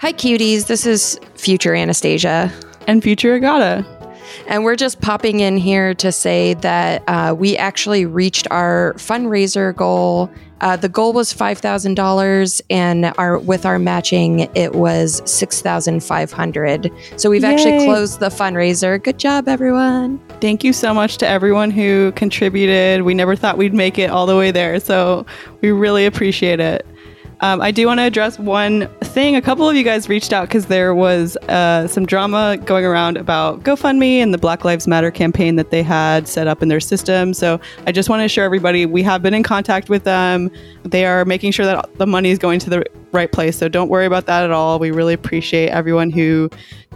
Hi, cuties. This is future Anastasia. And future Agata. And we're just popping in here to say that uh, we actually reached our fundraiser goal. Uh, the goal was five thousand dollars, and our with our matching, it was six thousand five hundred. So we've actually closed the fundraiser. Good job, everyone! Thank you so much to everyone who contributed. We never thought we'd make it all the way there, so we really appreciate it. Um, I do want to address one thing. A couple of you guys reached out because there was uh, some drama going around about GoFundMe and the Black Lives Matter campaign that they had set up in their system. So I just want to assure everybody we have been in contact with them. They are making sure that the money is going to the right place. So don't worry about that at all. We really appreciate everyone who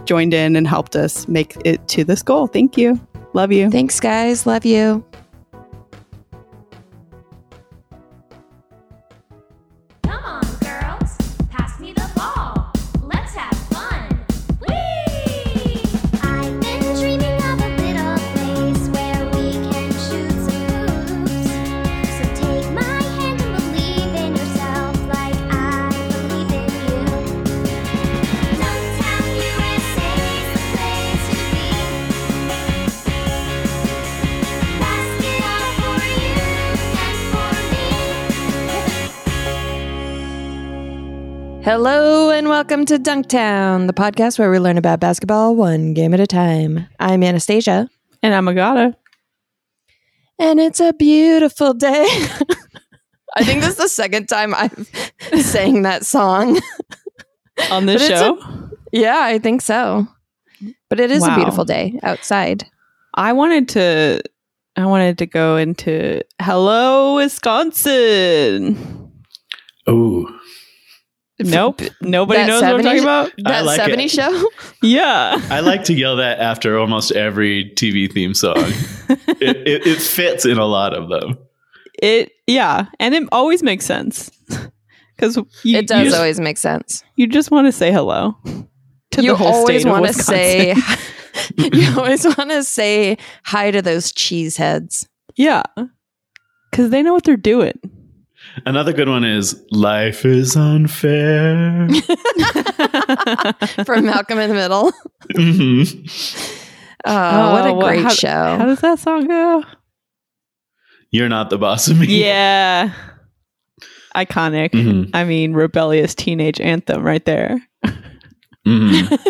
joined in and helped us make it to this goal. Thank you. Love you. Thanks, guys. Love you. Hello and welcome to Dunktown, the podcast where we learn about basketball one game at a time. I'm Anastasia, And I'm Agata. and it's a beautiful day. I think this is the second time I've sang that song. On this But it's show, Yeah, I think so. But it is a beautiful day outside. I wanted to I wanted to go into Hello Wisconsin. Oh, Nope. Nobody That knows what I'm talking about. That like 70 it. show? Yeah. I like to yell that after almost every TV theme song. it, it, it fits in a lot of them. It yeah, and it always makes sense. Cuz you, it does you just, always make sense. you just want to say hello to you the whole always state of want to Wisconsin. say you always want to say hi to those cheeseheads. yeah. Cuz they know what they're doing. Another good one is Life is Unfair. from Malcolm in the Middle. Mhm. Oh, what a what- great how, show. How does that song go? You're not the boss of me. Yeah. Iconic. Mhm. I mean, rebellious teenage anthem right there. Mhm.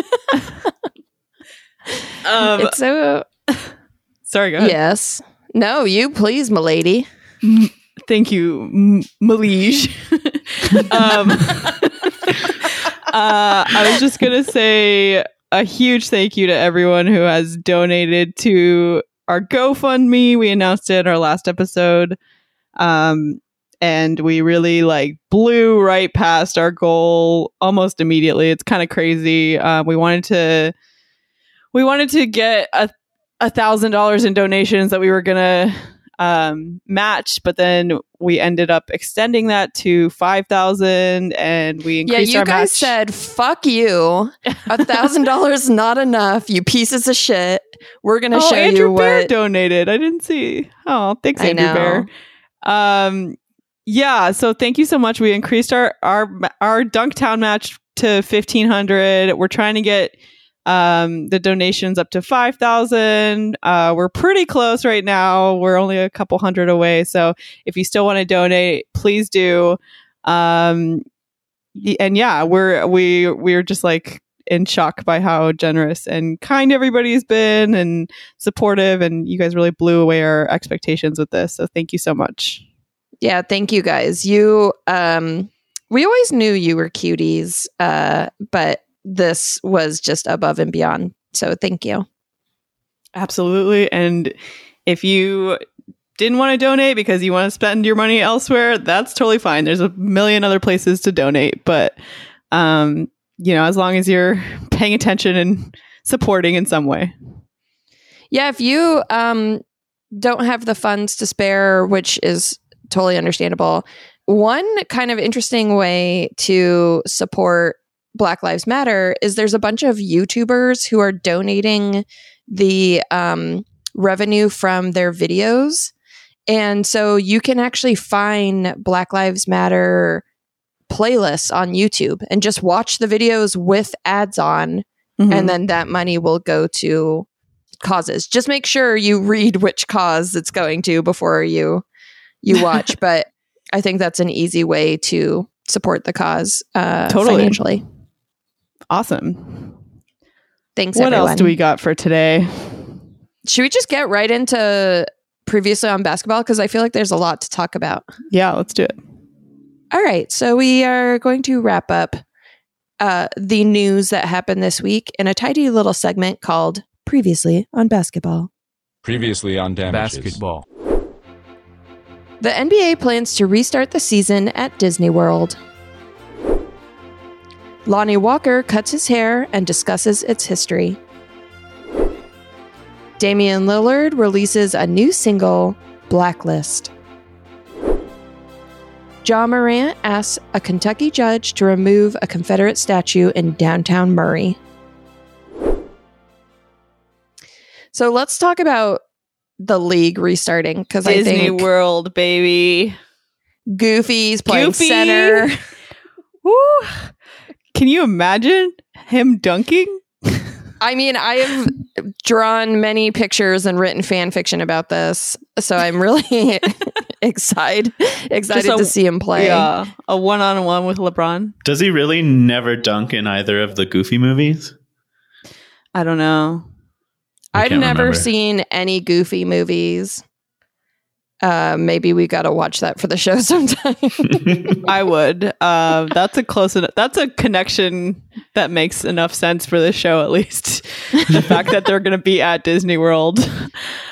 Um, it's so sorry, go ahead. yes. No, you please, milady. Thank you, M- Malige. um, uh, I was just gonna say a huge thank you to everyone who has donated to our GoFundMe. We announced it in our last episode, um, and we really like blew right past our goal almost immediately. It's kind of crazy. Uh, we wanted to, we wanted to get a a thousand dollars in donations that we were gonna um, match, but then we ended up extending that to five thousand, and we increased. Yeah, you our guys match. said, fuck you. A thousand dollars not enough, you pieces of shit. We're gonna oh, show Andrew you Bear what donated. I didn't see. Oh, thanks, I Andrew know. Bear. Um, yeah. So thank you so much. We increased our our our Dunktown match to fifteen hundred. We're trying to get um the donations up to 5000 uh we're pretty close right now. We're only a couple hundred away. So if you still want to donate please do. Um and yeah we're we we're just like in shock by how generous and kind everybody's been and supportive. And you guys really blew away our expectations with this. So thank you so much. Yeah, thank you guys. You um we always knew you were cuties, uh, but this was just above and beyond. So thank you. absolutely and if you didn't want to donate because you want to spend your money elsewhere that's totally fine there's a million other places to donate but um you know as long as you're paying attention and supporting in some way Yeah, if you um don't have the funds to spare, which is totally understandable, one kind of interesting way to support Black Lives Matter is there's a bunch of YouTubers who are donating the um, revenue from their videos. And so you can actually find Black Lives Matter playlists on YouTube and just watch the videos with ads on Mhm. and then that money will go to causes. Just make sure you read which cause it's going to before you you watch. but I think that's an easy way to support the cause uh, Totally. financially. Awesome. Thanks. What everyone. else do we got for today? Should we just get right into previously on basketball because I feel like there's a lot to talk about. Yeah, let's do it. All right, so we are going to wrap up uh, the news that happened this week in a tidy little segment called "Previously on Basketball." Previously on damages. Basketball. The NBA plans to restart the season at Disney World. Lonnie Walker cuts his hair and discusses its history. Damian Lillard releases a new single, Blacklist. Ja Morant asks a Kentucky judge to remove a Confederate statue in downtown Murray. So let's talk about the league restarting because I Disney think World, baby. Goofy's playing Goofy. center. Woo. Can you imagine him dunking? I mean, I've drawn many pictures and written fan fiction about this, so I'm really excited excited a- to see him play. Yeah, a one-on-one with LeBron. Does he really never dunk in either of the Goofy movies? I don't know. I I've never remember. seen any Goofy movies. Uh, maybe we got to watch that for the show sometime. I would. Um, that's a close enough. That's a connection that makes enough sense for this show, at least. the fact that they're going to be at Disney World.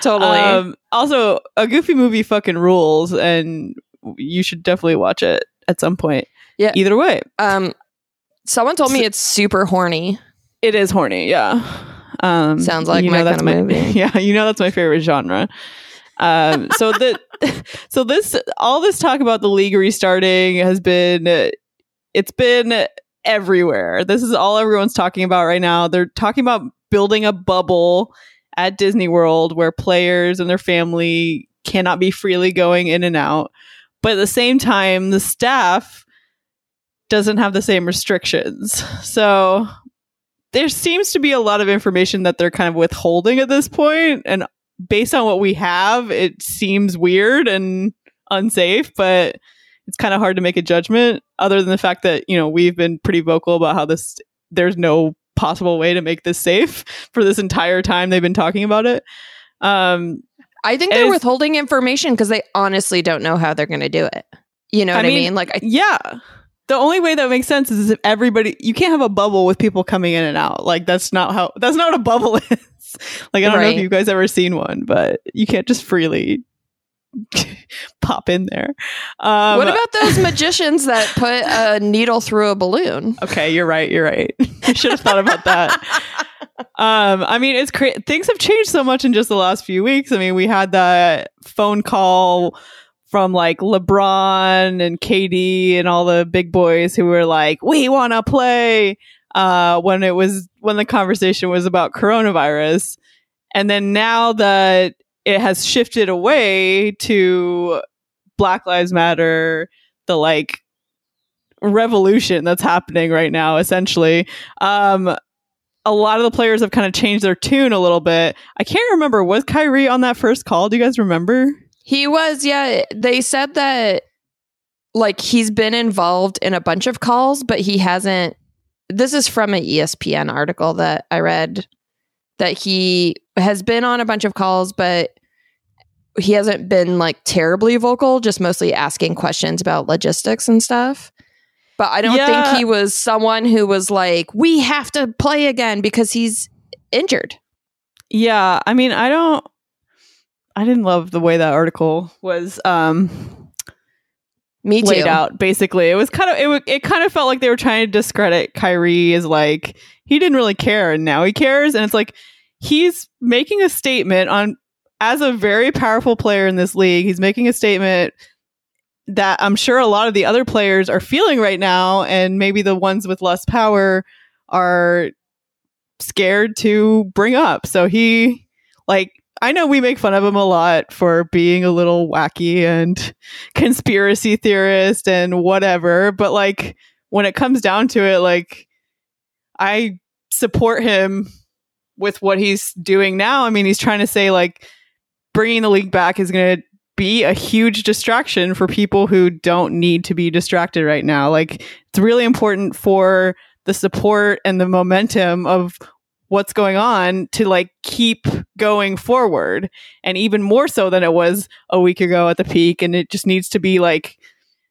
totally. Um, also, a Goofy movie fucking rules, and you should definitely watch it at some point. Yeah. Either way, um, someone told me it's super horny. it is horny. Yeah. Um, Sounds like you my kinda my, movie. Yeah, you know that's my favorite genre. Um, so the so this all this talk about the league restarting has been it's been everywhere. This is all everyone's talking about right now. They're talking about building a bubble at Disney World where players and their family cannot be freely going in and out. But at the same time, the staff doesn't have the same restrictions. So there seems to be a lot of information that they're kind of withholding at this point and based on what we have it seems weird and unsafe but it's kind of hard to make a judgment other than the fact that you know we've been pretty vocal about how this there's no possible way to make this safe for this entire time they've been talking about it um I think they're withholding information because they honestly don't know how they're going to do it. You know I what I mean, mean? Like, I, yeah the only way that makes sense is if everybody you can't have a bubble with people coming in and out. Like that's not how that's not what a bubble is. Like i don't know if you guys ever seen one but you can't just freely pop in there. Um, what about those magicians that put a needle through a balloon? okay you're right you're right. I should have thought about that. Um i mean it's cra- things have changed so much in just the last few weeks. I mean we had that phone call from like LeBron and KD and all the big boys who were like, "We want to play." Uh, when it was when the conversation was about coronavirus, and then now that it has shifted away to Black Lives Matter, the like revolution that's happening right now, essentially. Um, a lot of the players have kind of changed their tune a little bit. I can't remember was Kyrie on that first call. Do you guys remember? He was, yeah. They said that like he's been involved in a bunch of calls, but he hasn't. This is from an ESPN article that I read that he has been on a bunch of calls, but he hasn't been like terribly vocal, just mostly asking questions about logistics and stuff. But I don't Yeah. think he was someone who was like, we have to play again because he's injured. Yeah, I mean, I don't. I didn't love the way that article was um, Me too. laid out. Basically, it was kind of it. It kind of felt like they were trying to discredit Kyrie as like he didn't really care, and now he cares. And it's like he's making a statement on as a very powerful player in this league. He's making a statement that I'm sure a lot of the other players are feeling right now, and maybe the ones with less power are scared to bring up. So he like I know we make fun of him a lot for being a little wacky and conspiracy theorist and whatever, but like when it comes down to it, like I support him with what he's doing now. I mean, he's trying to say like bringing the league back is going to be a huge distraction for people who don't need to be distracted right now. Like it's really important for the support and the momentum of what's going on to like keep going forward and even more so than it was a week ago at the peak and it just needs to be like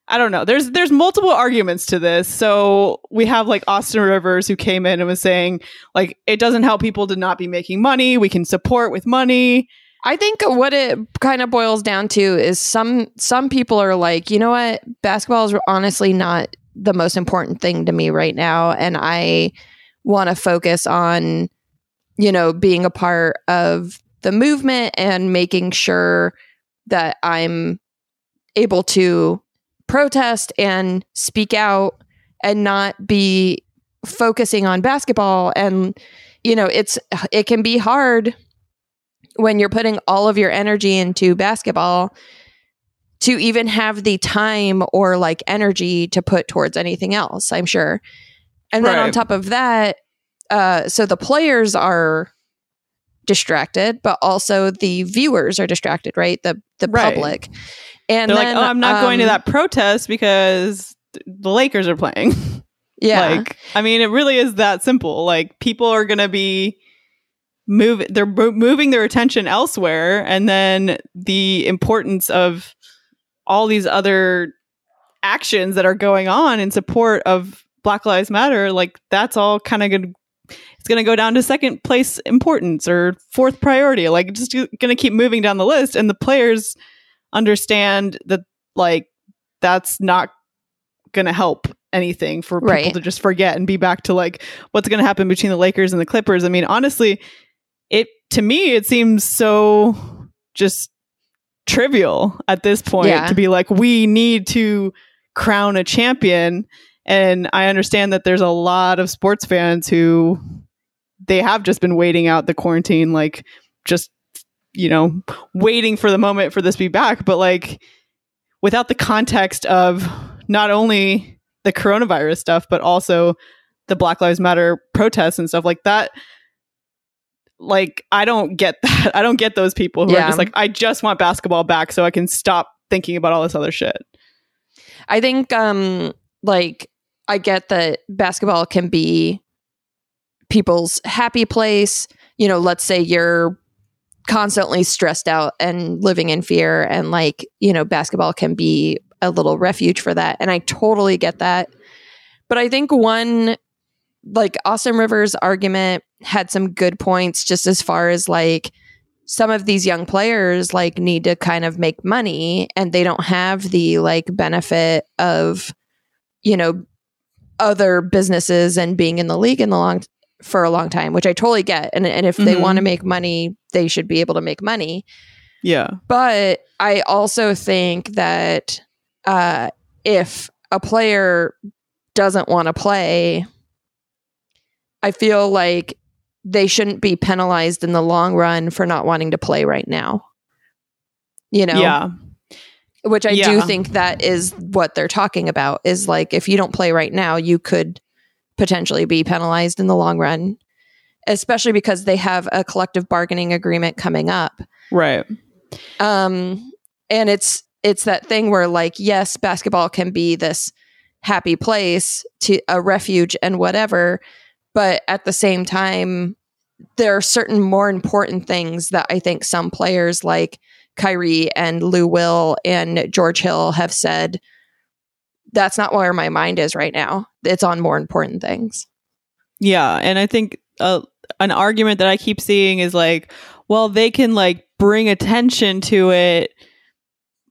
I don't know. There's there's multiple arguments to this. So we have like Austin Rivers who came in and was saying like it doesn't help people to not be making money. We can support with money. I think what it kind of boils down to is some some people are like, you know what, basketball is honestly not the most important thing to me right now, and I want to focus on, you know, being a part of the movement and making sure that I'm able to protest and speak out and not be focusing on basketball. And you know it's it can be hard when you're putting all of your energy into basketball to even have the time or like energy to put towards anything else i'm sure and then on top of that uh so the players are distracted but also the viewers are distracted right the the Right. public and They're then, like, "Oh, I'm not going to um, that protest because the Lakers are playing." yeah Like, I mean, it really is that simple. Like, people are going to be move they're mo- moving their attention elsewhere and then the importance of all these other actions that are going on in support of Black Lives Matter, like that's all kind of to it's going to go down to second place importance or fourth priority. Like it's just going to keep moving down the list and the players understand that like that's not going to help anything for people Right. to just forget and be back to like what's going to happen between the Lakers and the Clippers. I mean, honestly, it to me it seems so just trivial at this point Yeah. to be like we need to crown a champion and I understand that there's a lot of sports fans who they have just been waiting out the quarantine like just you know waiting for the moment for this to be back. But like without the context of not only the coronavirus stuff but also the black lives matter protests and stuff like that like i don't get that. I don't get those people who are just like i just want basketball back so i can stop thinking about all this other shit. I think um like I get that basketball can be people's happy place. You know, let's say you're constantly stressed out and living in fear and like, you know, basketball can be a little refuge for that. And I totally get that. But I think one like Austin Rivers argument had some good points just as far as like some of these young players like need to kind of make money and they don't have the like benefit of you know other businesses and being in the league in the long for a long time which i totally get. And, and if they Mhm. want to make money they should be able to make money. Yeah. But i also think that uh if a player doesn't want to play i feel like they shouldn't be penalized in the long run for not wanting to play right now. You know? Yeah which I do think that is what they're talking about is like if you don't play right now, you could potentially be penalized in the long run, especially because they have a collective bargaining agreement coming up. right Um, and it's it's that thing where like yes, basketball can be this happy place to a refuge and whatever, but at the same time, there are certain more important things that I think some players like Kyrie and Lou Will and George Hill have said. That's not where my mind is right now. It's on more important things. Yeah, and I think uh, an argument that I keep seeing is like, well, they can like bring attention to it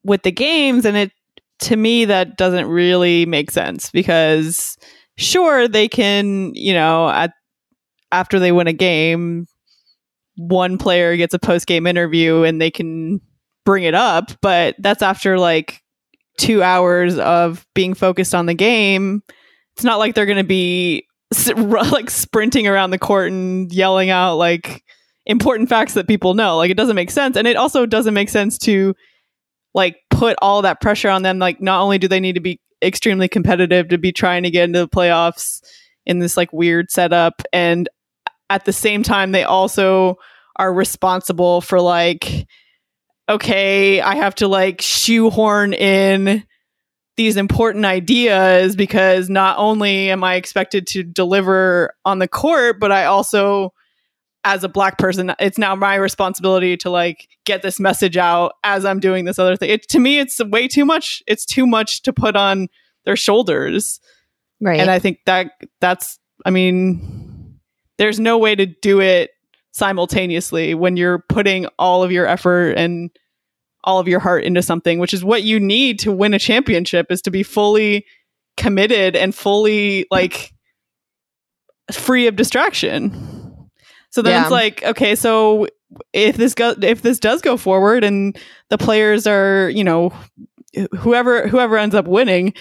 with the games, and it to me that doesn't really make sense because sure they can, you know, at after they win a game, one player gets a post game interview and they can bring it up, but that's after like two hours of being focused on the game. It's not like they're going to be like sprinting around the court and yelling out like important facts that people know. Like it doesn't make sense. And it also doesn't make sense to like put all that pressure on them. Like not only do they need to be extremely competitive to be trying to get into the playoffs in this like weird setup and at the same time they also are responsible for like okay, I have to like shoehorn in these important ideas because not only am I expected to deliver on the court, but I also as a black person, it's now my responsibility to like get this message out as I'm doing this other thing. It, to me, it's way too much. It's too much to put on their shoulders. Right. And I think that that's, I mean, there's no way to do it simultaneously when you're putting all of your effort and all of your heart into something, which is what you need to win a championship is to be fully committed and fully like free of distraction. So then Yeah. it's like, okay, so if this go if this does go forward and the players are, you know, whoever whoever ends up winning,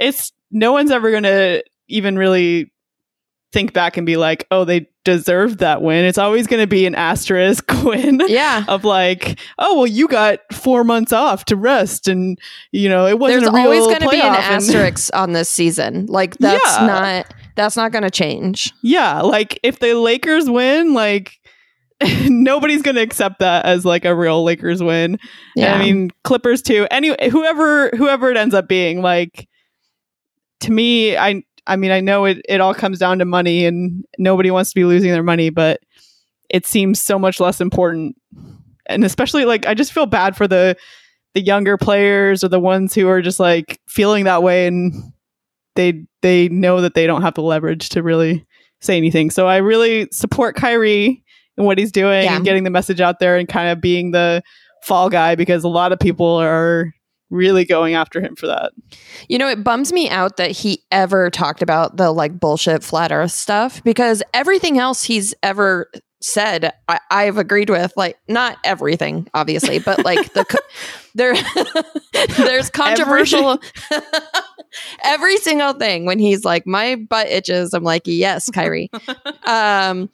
it's no one's ever going to even really think back and be like, "Oh, they deserved that win." It's always going to be an asterisk win yeah. of like, "Oh, well, you got 4 months off to rest and, you know, it wasn't There's a real always going to be an asterisk on this season. Like that's Yeah. not that's not going to change. Yeah, like if the Lakers win, like nobody's going to accept that as like a real Lakers win. Yeah. And I mean, Clippers too. Anyway, whoever whoever it ends up being, like to me, I I mean, I know it it all comes down to money, and nobody wants to be losing their money, but it seems so much less important. And especially like, I just feel bad for the the younger players or the ones who are just like feeling that way, and they they know that they don't have the leverage to really say anything. So I really support Kyrie and what he's doing Yeah. and getting the message out there and kind of being the fall guy because a lot of people are really going after him for that. You know, it bums me out that he ever talked about the like bullshit flat earth stuff because everything else he's ever said, I, I've agreed with. Like, not everything, obviously, but like the co- there, there's controversial. Every single thing when he's like, my butt itches, I'm like, yes, Kyrie. um,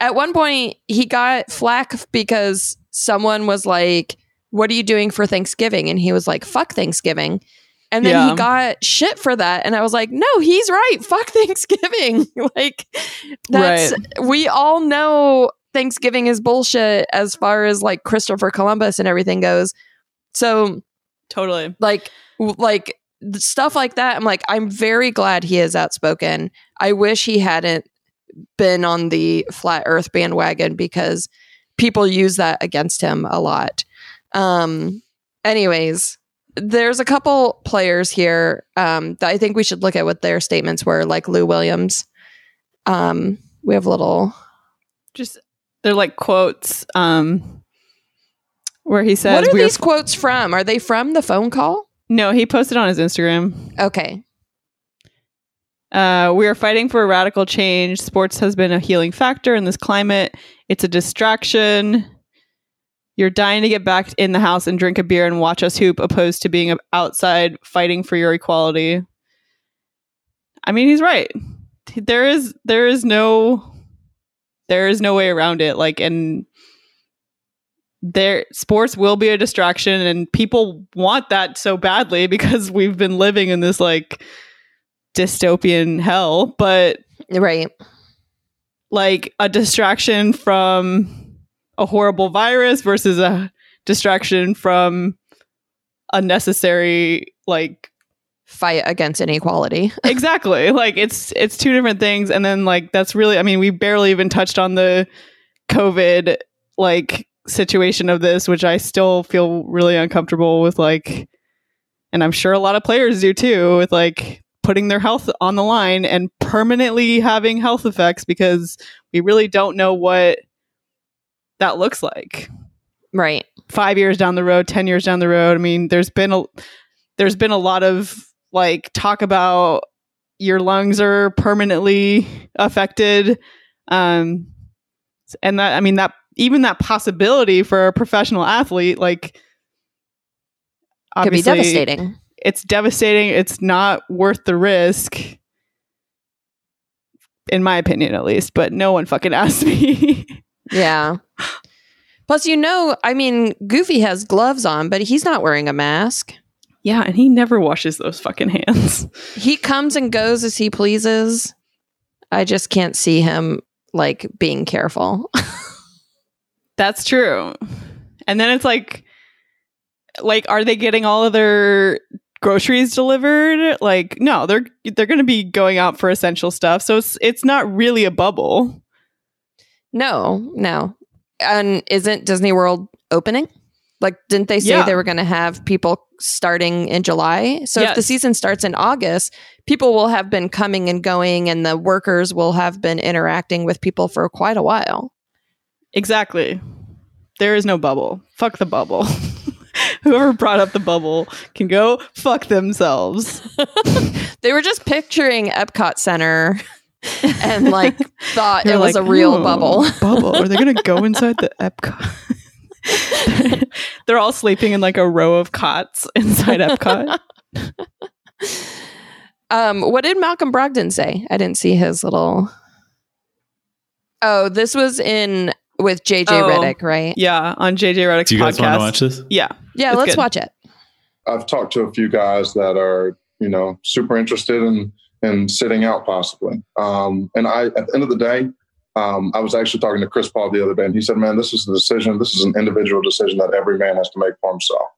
at one point, he got flack because someone was like, what are you doing for Thanksgiving? And he was like, fuck Thanksgiving. And then Yeah. he got shit for that. And I was like, no, he's right. Fuck Thanksgiving. like, that's, we all know Thanksgiving is bullshit as far as like Christopher Columbus and everything goes. So, Totally. like, like, stuff like that. I'm like, I'm very glad he is outspoken. I wish he hadn't been on the flat earth bandwagon because people use that against him a lot. Um, anyways, there's a couple players here um, that I think we should look at what their statements were, like Lou Williams. Um, we have a little. Just they're like quotes um where he says what are these quotes from? Are they from the phone call? No, he posted on his Instagram. Okay. Uh, we are fighting for a radical change. Sports has been a healing factor in this climate. It's a distraction. You're dying to get back in the house and drink a beer and watch us hoop, opposed to being outside fighting for your equality. I mean, he's right. There is there is no there is no way around it. Like, and there sports will be a distraction, and people want that so badly because we've been living in this like dystopian hell, but Right. like a distraction from a horrible virus versus a distraction from a necessary like Fight against inequality. exactly like it's it's two different things and then like that's really i mean we barely even touched on the covid like situation of this which i still feel really uncomfortable with like and i'm sure a lot of players do too with like putting their health on the line and permanently having health effects because we really don't know what that looks like Right. five years down the road, ten years down the road. I mean, there's been a there's been a lot of like talk about your lungs are permanently affected, um, and that I mean that even that possibility for a professional athlete, like Could be devastating. It's devastating. It's not worth the risk. In my opinion, at least, but no one fucking asked me. Yeah. Plus, you know, I mean, Goofy has gloves on, but he's not wearing a mask. Yeah, and he never washes those fucking hands. He comes and goes as he pleases. I just can't see him like being careful. That's true. And then it's like like are they getting all of their groceries delivered? Like no, they're they're going to be going out for essential stuff. So it's it's not really a bubble. No, no. And isn't Disney World opening? Like, didn't they say Yeah. they were going to have people starting in July? So if the season starts in August, people will have been coming and going, and the workers will have been interacting with people for quite a while. Exactly. There is no bubble. Fuck the bubble. Whoever brought up the bubble can go fuck themselves. They were just picturing Epcot Center and like thought They're it was a real "Oh, bubble. bubble. Are they going to go inside the Epcot? They're all sleeping in like a row of cots inside Epcot. Um, what did Malcolm Brogdon say? I didn't see his little. Oh, this was in with JJ Oh, Reddick, right? Yeah, on JJ Reddick's Do you guys podcast. want to watch this? Yeah. Yeah, It's let's good. watch it. I've talked to a few guys that are, you know, super interested in in sitting out possibly. Um, and I, at the end of the day, um, I was actually talking to Chris Paul the other day, and he said, "Man, this is a decision. This is an individual decision that every man has to make for himself."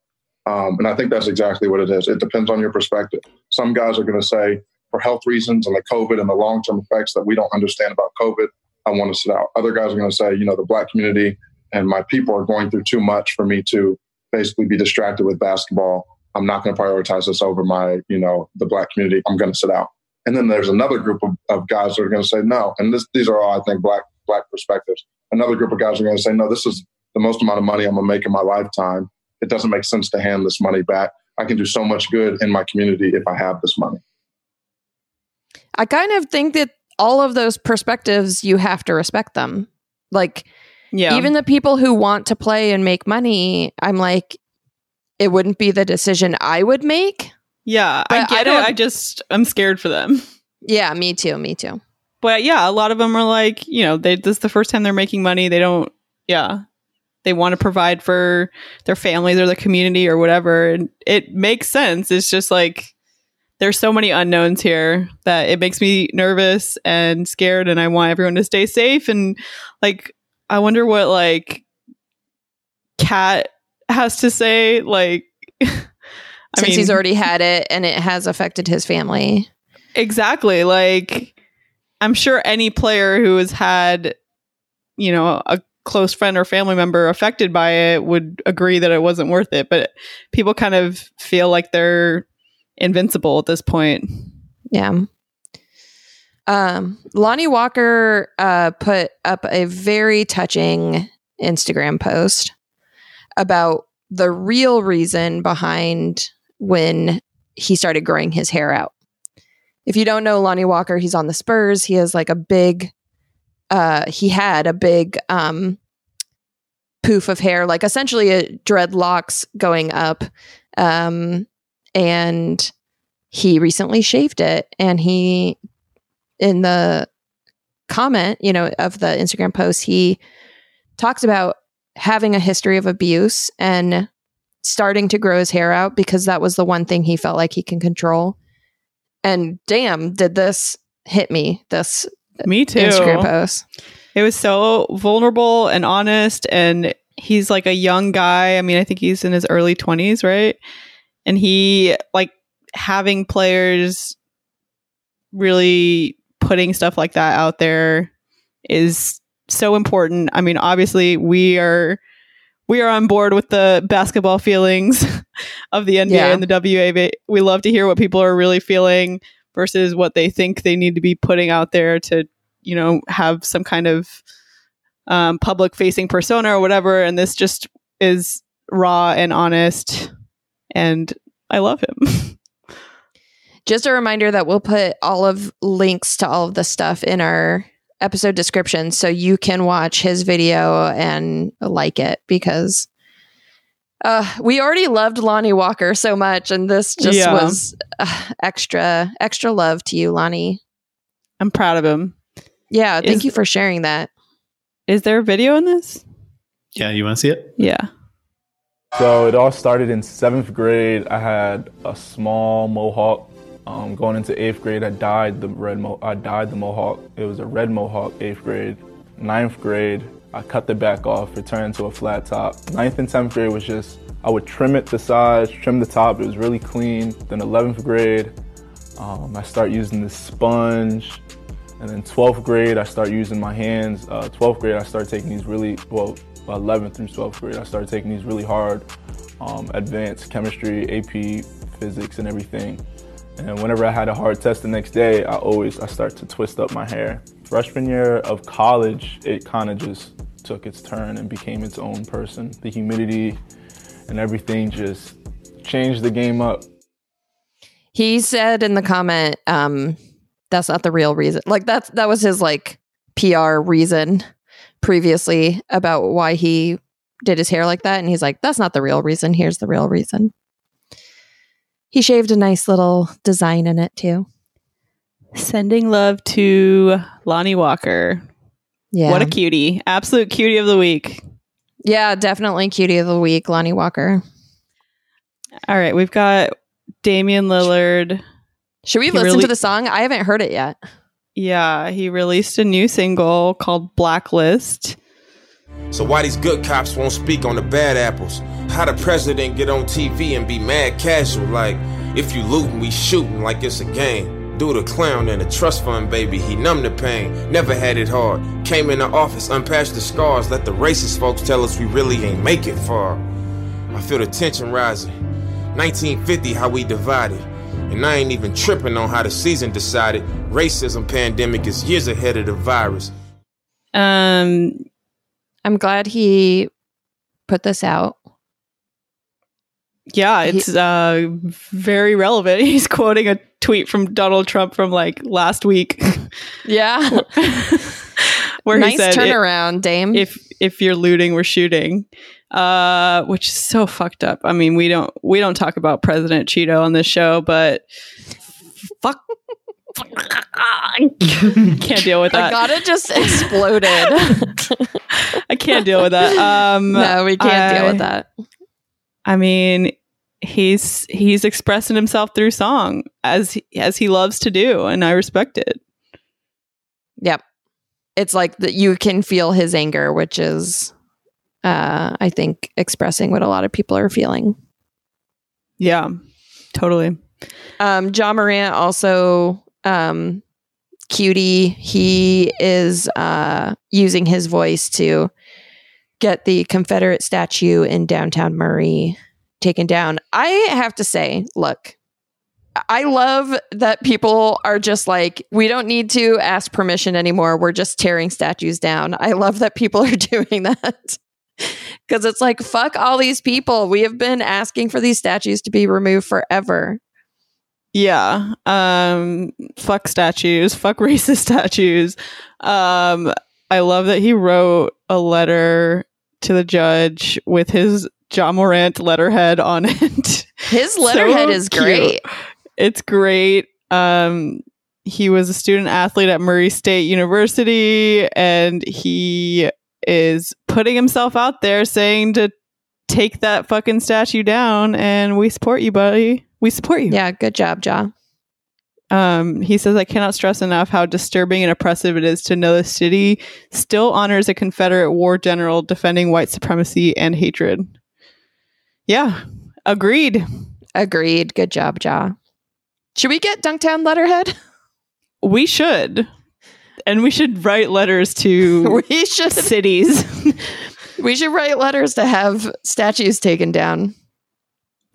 Um, and I think that's exactly what it is. It depends on your perspective. Some guys are going to say, for health reasons and the COVID and the long term effects that we don't understand about COVID, I want to sit out. Other guys are going to say, you know, the black community and my people are going through too much for me to basically be distracted with basketball. I'm not going to prioritize this over my, you know, the black community. I'm going to sit out. And then there's another group of, of guys that are going to say no. And this, these are all, I think, black black perspectives. Another group of guys are going to say no. This is the most amount of money I'm going to make in my lifetime. It doesn't make sense to hand this money back. I can do so much good in my community if I have this money. I kind of think that all of those perspectives, you have to respect them. Like, Yeah. even the people who want to play and make money, I'm like, it wouldn't be the decision I would make. Yeah, I But I get it. I just I'm scared for them. Yeah, me too. Me too. But yeah, a lot of them are like, you know, they this is the first time they're making money. They don't yeah. They want to provide for their families or the community or whatever. And it makes sense. It's just like there's so many unknowns here that it makes me nervous and scared and I want everyone to stay safe and like I wonder what like KAT has to say like I Since he's already had it and it has affected his family. Exactly. Like, I'm sure any player who has had, you know, a close friend or family member affected by it would agree that it wasn't worth it. But people kind of feel like they're invincible at this point. Yeah. Um, Lonnie Walker uh, put up a very touching Instagram post about the real reason behind when he started growing his hair out. If you don't know Lonnie Walker, he's on the Spurs. He has like a big, uh, he had a big um, poof of hair, like essentially a dreadlocks going up. Um, and he recently shaved it and he in the comment you know of the instagram post he talks about having a history of abuse and starting to grow his hair out because that was the one thing he felt like he can control and damn did this hit me this Me too. instagram post It was so vulnerable and honest. And he's like a young guy. I mean, I think he's in his early 20s, right? And he, like, having players really putting stuff like that out there is so important. I mean, obviously, we are. We are on board with the basketball feelings of the NBA Yeah. and the WA. We love to hear what people are really feeling versus what they think they need to be putting out there to you know have some kind of um, public facing persona or whatever and this just is raw and honest and i love him just a reminder that we'll put all of links to all of the stuff in our episode description so you can watch his video and like it because uh, we already loved Lonnie Walker so much and this just Yeah. was uh, extra extra love to you Lonnie. i'm proud of him Yeah, thank Is- you for sharing that. Is there a video in this? Yeah, you want to see it? Yeah. So it all started in seventh grade. I had a small mohawk. Um, going into eighth grade, I dyed the red. Mo- I dyed the mohawk. It was a red mohawk. Eighth grade. Ninth grade, I cut the back off. It turned a flat top. Ninth and tenth grade was just I would trim it the sides, trim the top. It was really clean. Then eleventh grade, um, I start using the sponge. And then 12th grade, I start using my hands. Uh, 12th grade, I start taking these really, well, 11th through 12th grade, I started taking these really hard um, advanced chemistry, AP, physics, and everything. And whenever I had a hard test the next day, I always, I start to twist up my hair. Freshman year of college, it kind of just took its turn and became its own person. The humidity and everything just changed the game up. He said in the comment, um, that's not the real reason. Like that's that was his like PR reason previously about why he did his hair like that. And he's like, that's not the real reason. Here's the real reason. He shaved a nice little design in it too. Sending love to Lonnie Walker. Yeah. What a cutie. Absolute cutie of the week. yeah, definitely cutie of the week, Lonnie Walker. All right, we've got Damian Lillard. Should we He listen really- to the song? I haven't heard it yet. Yeah, he released a new single called Blacklist. So why these good cops won't speak on the bad apples? How the president get on TV and be mad casual like if you lootin', we shootin' like it's a game. Do the clown and a trust fund baby, he numb the pain. Never had it hard. Came in the office, unpatched the scars. Let the racist folks tell us we really ain't make it far. I feel the tension rising. 1950, how we divided. And I ain't even tripping on how the season decided. Racism pandemic is years ahead of the virus. Um, I'm glad he put this out. yeah, it's uh very relevant. He's quoting a tweet from Donald Trump from like last week, Yeah. where nice he said, turnaround, Dame. "If if you're looting, we're shooting," uh, which is so fucked up. I mean, we don't we don't talk about President Cheeto on this show, but fuck. can't deal with that. I got it just exploded. I can't deal with that. Um, no, we can't deal with that. I mean, he's he's expressing himself through song as as he loves to do, and I respect it. Yep. It's like that you can feel his anger, which is uh I think expressing what a lot of people are feeling. Yeah, totally. Um Ja Morant also um cutie. He is uh using his voice to get the Confederate statue in downtown Murray taken down. I have to say, look, I love that people are just like, we don't need to ask permission anymore. We're just tearing statues down. I love that people are doing that. Because it's like, fuck all these people. We have been asking for these statues to be removed forever. Yeah. Um fuck statues, fuck racist statues. Um I love that he wrote a letter to the judge with his Ja Morant letterhead on it. His letterhead So is cute. great. It's great. Um he was a student athlete at Murray State University and he is putting himself out there saying to take that fucking statue down and we support you, buddy. We support you. Yeah, good job, Ja. Um, he says, I cannot stress enough how disturbing and oppressive it is to know the city still honors a Confederate war general defending white supremacy and hatred. Yeah, agreed. Agreed. Good job, Ja. Should we get Dunktown letterhead? We should. And we should write letters to we should. cities. We should write letters to have statues taken down.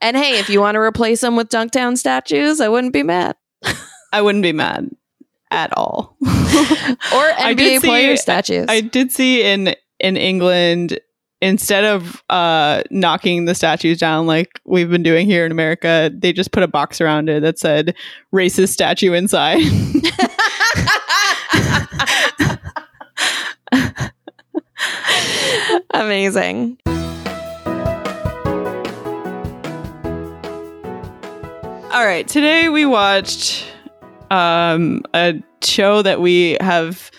and hey, if you want to replace them with Dunktown statues, I wouldn't be mad. I wouldn't be mad at all. Or I NBA did see- player statues. I did see in in England instead of uh knocking the statues down like we've been doing here in America, they just put a box around it that said racist statue inside. Amazing. All right, today we watched um a show that we have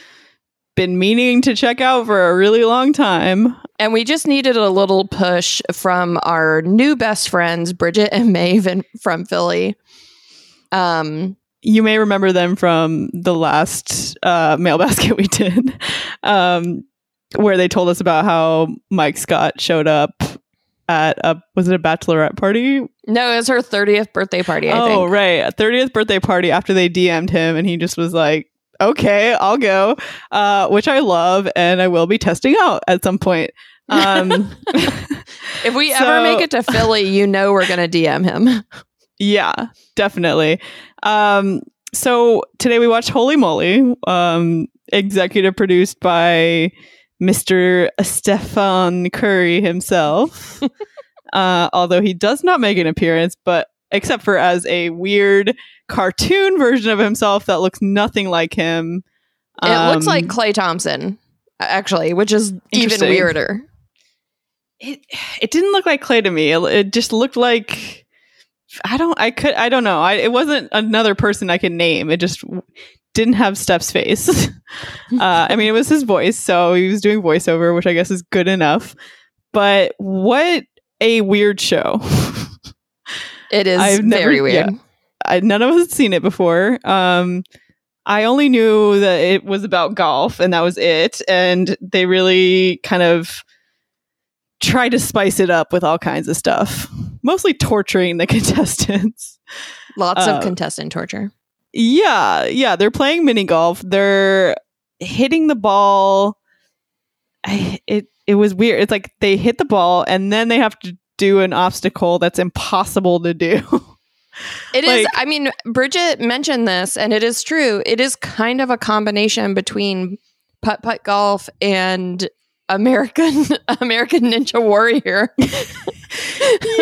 been meaning to check out for a really long time. And we just needed a little push from our new best friends, Bridget and Maeve from Philly. Um, You may remember them from the last uh, mail basket we did, um, where they told us about how Mike Scott showed up at a was it a bachelorette party? no, it was her 30th birthday party, I oh, think. right, a thirtieth birthday party. After they DM'd him, and he just was like, "Okay, I'll go," uh, which I love, and I will be testing out at some point. Um, If we So- ever make it to Philly, you know we're going to DM him. Yeah, definitely. Um, so today we watched Holey Moley, um, executive produced by Mr. Stephen Curry himself. uh, although he does not make an appearance, but except for as a weird cartoon version of himself that looks nothing like him. it looks Um, like Klay Thompson, actually, which is even weirder. it it didn't look like Klay to me. It, it just looked like I don't I could I don't know. I it wasn't another person I could name. It just didn't have Steph's face. uh, I mean, it was his voice, so he was doing voiceover, which I guess is good enough. But what a weird show. It is I've never- very weird. yeah. I, none of us had seen it before. Um, I only knew that it was about golf, and that was it. And they really kind of try to spice it up with all kinds of stuff, mostly torturing the contestants. Lots Uh, of contestant torture. Yeah, yeah, they're playing mini golf. They're hitting the ball. I, it it was weird. It's like they hit the ball and then they have to do an obstacle that's impossible to do. It is. like- I mean, Bridget mentioned this, and it is true. It is kind of a combination between putt putt golf and American American Ninja Warrior.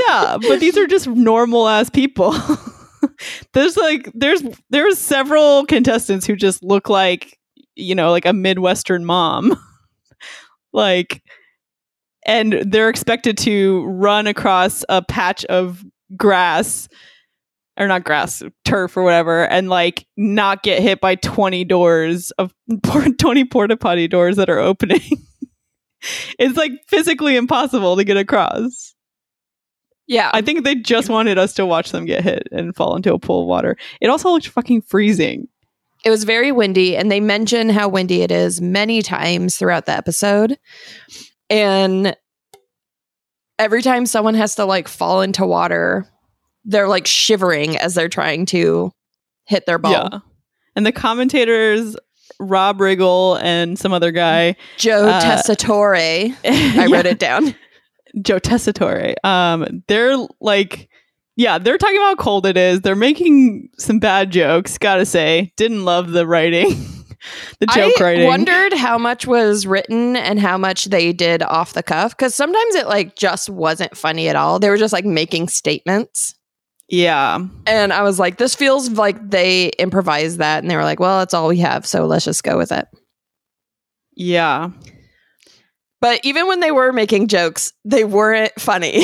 yeah, but these are just normal ass people. there's like there's there's several contestants who just look like you know like a midwestern mom. like and they're expected to run across a patch of grass or not grass, turf or whatever and like not get hit by 20 doors of 20 porta potty doors that are opening. it's like physically impossible to get across. Yeah, I think they just wanted us to watch them get hit and fall into a pool of water. It also looked fucking freezing. it was very windy, and they mention how windy it is many times throughout the episode. And every time someone has to like fall into water, they're like shivering as they're trying to hit their ball. Yeah. And the commentators, Rob Riggle and some other guy, Joe Uh, Tessitore. I I wrote it down. Joe Tessitore. Um, they're like, yeah, they're talking about how cold it is. They're making some bad jokes. Gotta say, didn't love the writing, the joke writing. I writing. wondered how much was written and how much they did off the cuff because sometimes it like just wasn't funny at all. They were just like making statements. yeah, And I was like, this feels like they improvised that. And they were like, well, that's all we have. So let's just go with it. yeah. But even when they were making jokes, they weren't funny.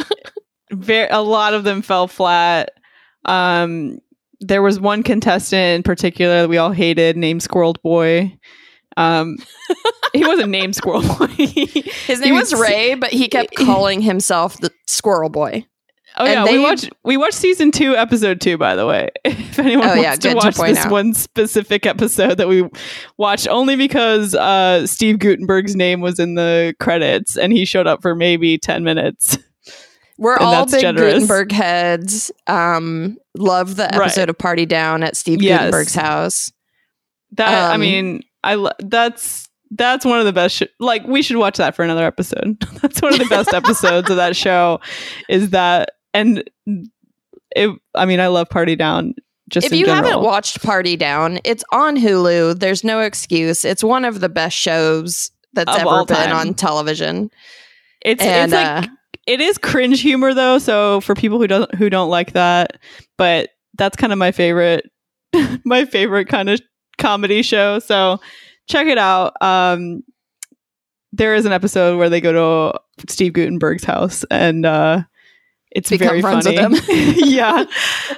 very a lot of them fell flat. Um, there was one contestant in particular that we all hated, named Squirrel Boy. Um, he wasn't named Squirrel Boy. His name was Ray, but he kept calling himself the Squirrel Boy. Oh And yeah, they- we watched we watched season two, episode two. By the way, if anyone Oh, wants yeah, to good to watch this out. one specific episode that we watched, only because uh, Steve Guttenberg's name was in the credits and he showed up for maybe ten minutes. We're And all big generous. Guttenberg heads. Um, love the Right. episode of Party Down at Steve Yes. Guttenberg's house. That I Um, mean, I lo- that's that's one of the best. Sh- like we should watch that for another episode. that's one of the best episodes of that show. Is that and it? I mean, I love Party Down. Just if in you general. haven't watched Party Down, it's on Hulu. There's no excuse. It's one of the best shows that's Of ever been time. on television. it's and it's like uh, it is cringe humor though so for people who don't who don't like that but that's kind of my favorite my favorite kind of comedy show so check it out um there is an episode where they go to steve guttenberg's house and uh it's Become very friends with funny him. yeah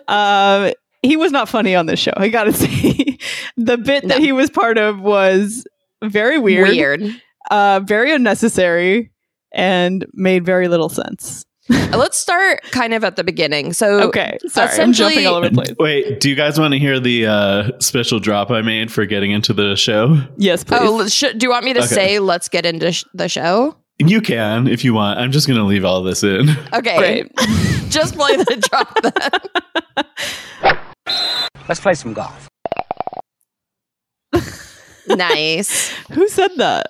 um he was not funny on this show i gotta say the bit that he was part of was very weird, Weird. uh, very unnecessary, and made very little sense. Let's start kind of at the beginning. So Okay, sorry, I'm jumping all over the place. Wait, do you guys want to hear the uh, special drop I made for getting into the show? Yes, please. Oh, sh- do you want me to Okay. say let's get into sh- the show? You can if you want. I'm just going to leave all this in. Okay. Great. Just play the drop then. Let's play some golf. nice. Who said that?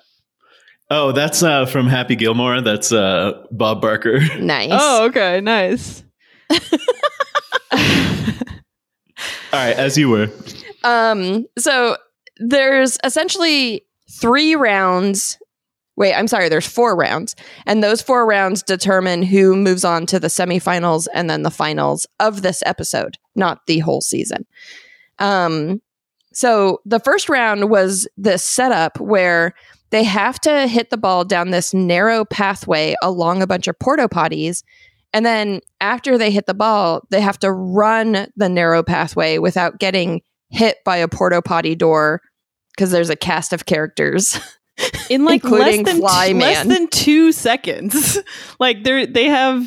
Oh, that's uh, from Happy Gilmore. That's uh, Bob Barker. Nice. Oh, okay, nice. All right, as you were. Um, so there's essentially three rounds. Wait, I'm sorry, there's four rounds. And those four rounds determine who moves on to the semifinals and then the finals of this episode, not the whole season. Um, so the first round was this setup where they have to hit the ball down this narrow pathway along a bunch of porta potties. And then after they hit the ball, they have to run the narrow pathway without getting hit by a porta potty door because there's a cast of characters. In like less than Fly t- less than two seconds. like they're they have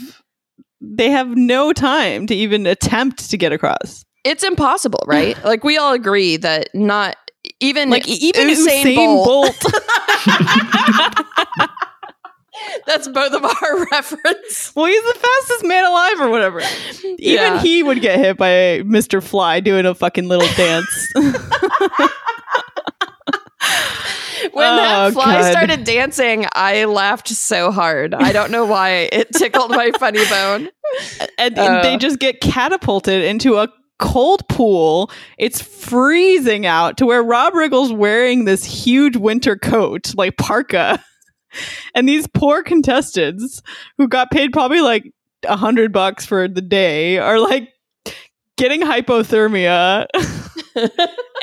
they have no time to even attempt to get across. it's impossible, right? like we all agree that not even Like even Usain, Usain, Bolt, Bolt. that's both of our reference. well, he's the fastest man alive or whatever. Even Yeah. he would get hit by Mr. Fly doing a fucking little dance. When Oh, that fly God. started dancing, I laughed so hard. I don't know why it tickled my funny bone. and, and Uh. they just get catapulted into a cold pool. It's freezing out to where Rob Riggle's wearing this huge winter coat, like parka. And these poor contestants who got paid probably like a hundred bucks for the day are like getting hypothermia.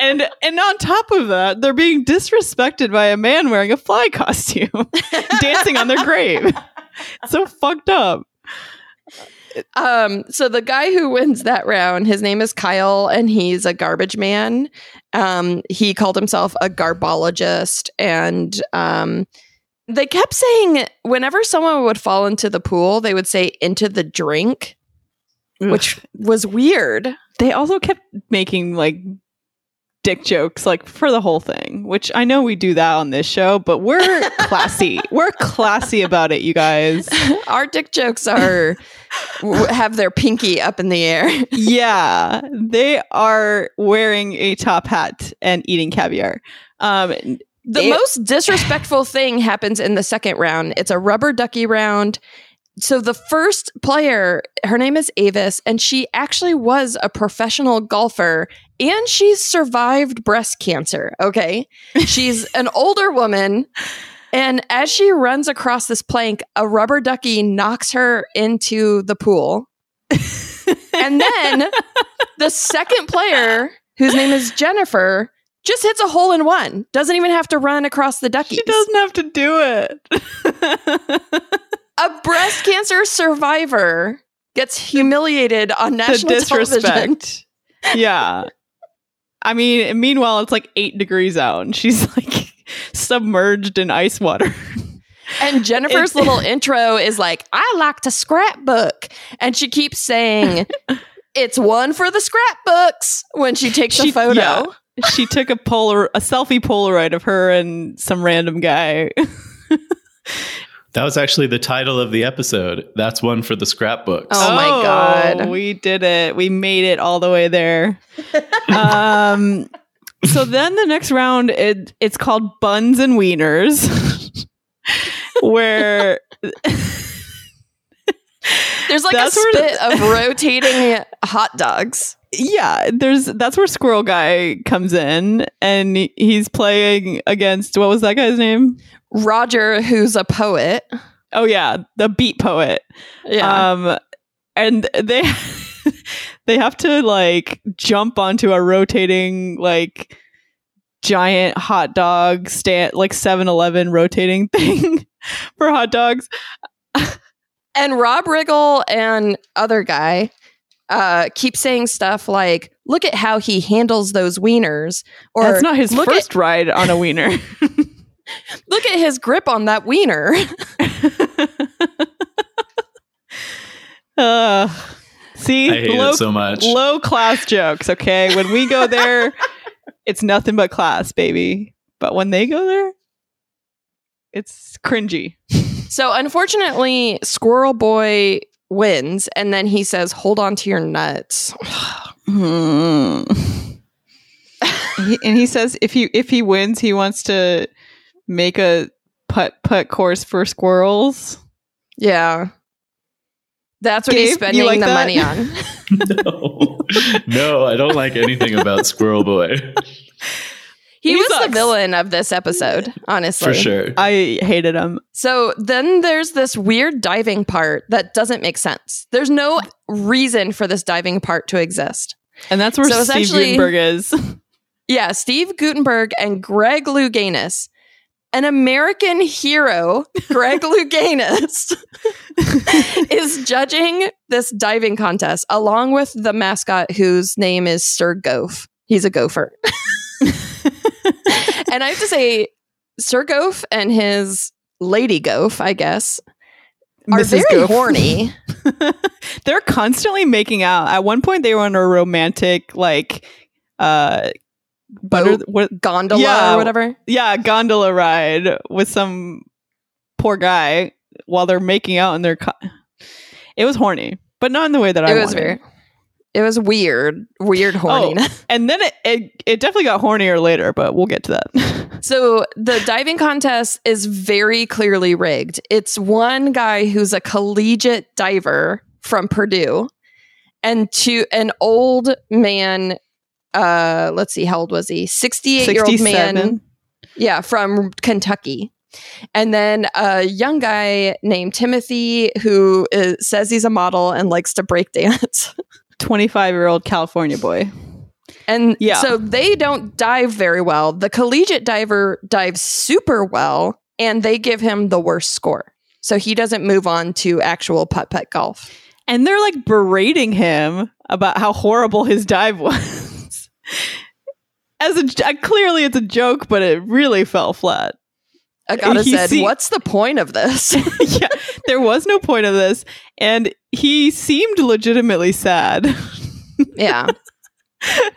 and and on top of that, they're being disrespected by a man wearing a fly costume, dancing on their grave. It's so fucked up. Um, so the guy who wins that round, his name is Kyle, and he's a garbage man. Um, he called himself a garbologist, and um, they kept saying whenever someone would fall into the pool, they would say "into the drink," which was weird. they also kept making like dick jokes like for the whole thing which i know we do that on this show but we're classy we're classy about it you guys Our dick jokes are have their pinky up in the air. yeah they are wearing a top hat and eating caviar um The It- most disrespectful thing happens in the second round. It's a rubber ducky round. So the first player, her name is Avis, and she actually was a professional golfer and she's survived breast cancer. Okay. She's an older woman. And as she runs across this plank, a rubber ducky knocks her into the pool. and then the second player, whose name is Jennifer, just hits a hole in one. Doesn't even have to run across the duckies. she doesn't have to do it A breast cancer survivor gets humiliated on the national television. yeah i mean meanwhile it's like eight degrees out and she's like submerged in ice water And Jennifer's It- little intro is like, I like to scrapbook. And she keeps saying, it's one for the scrapbooks when she takes She- a photo. yeah. she took a polar a selfie polaroid of her and some random guy That was actually the title of the episode. That's one for the scrapbooks. Oh my God. we did it we made it all the way there um so then the next round it it's called buns and wieners where There's like That's a where spit of rotating hot dogs. yeah there's that's where squirrel guy comes in and he's playing against what was that guy's name Roger, who's a poet. oh yeah the beat poet Yeah. um and they they have to like jump onto a rotating like giant hot dog stand like 7-eleven rotating thing for hot dogs And Rob Riggle and other guy uh, keep saying stuff like, "Look at how he handles those wieners," or that's not his first ride on a wiener At, look at his grip on that wiener. Uh, see, I hate low, it so much. low class jokes. Okay, when we go there, it's nothing but class, baby. But when they go there, it's cringy. So unfortunately, Squirrel Boy wins, and then he says, "Hold on to your nuts." Hmm. He- and he says if he if he wins, he wants to make a putt putt course for squirrels. Yeah, that's what Gabe, he's spending like the that? money on. no, no, I don't like anything about Squirrel Boy He, He was the villain of this episode, honestly. for sure. I hated him. So then there's this weird diving part that doesn't make sense. There's no reason for this diving part to exist. And that's where So Steve Guttenberg is. Yeah, Steve Guttenberg and Greg Louganis, an American hero, Greg Louganis, is judging this diving contest along with the mascot whose name is Sir Goaf. He's a gopher. and I have to say, Sir Goaf and his Lady Goaf, I guess, are Mrs. very Goof. horny. They're constantly making out. At one point, they were on a romantic, like, uh, butter, Boat. what, Gondola Yeah. or whatever. yeah, gondola ride with some poor guy while they're making out in their. Co- it was horny, but not in the way that I It was wanted. very. It was weird, weird oh, horniness. And then it, it it definitely got hornier later, but we'll get to that. So the diving contest is very clearly rigged. It's one guy who's a collegiate diver from Purdue and to an old man uh let's see how old was he? 68 year old man yeah, from Kentucky. And then a young guy named Timothy who is, says he's a model and likes to break dance. 25 year old California boy. And Yeah. so they don't dive very well. The collegiate diver dives super well, and they give him the worst score. So he doesn't move on to actual putt putt golf. And they're like berating him about how horrible his dive was. As a uh, clearly it's a joke, but it really fell flat. Agata He said, see- What's the point of this? yeah, there was no point of this, and he seemed legitimately sad. yeah.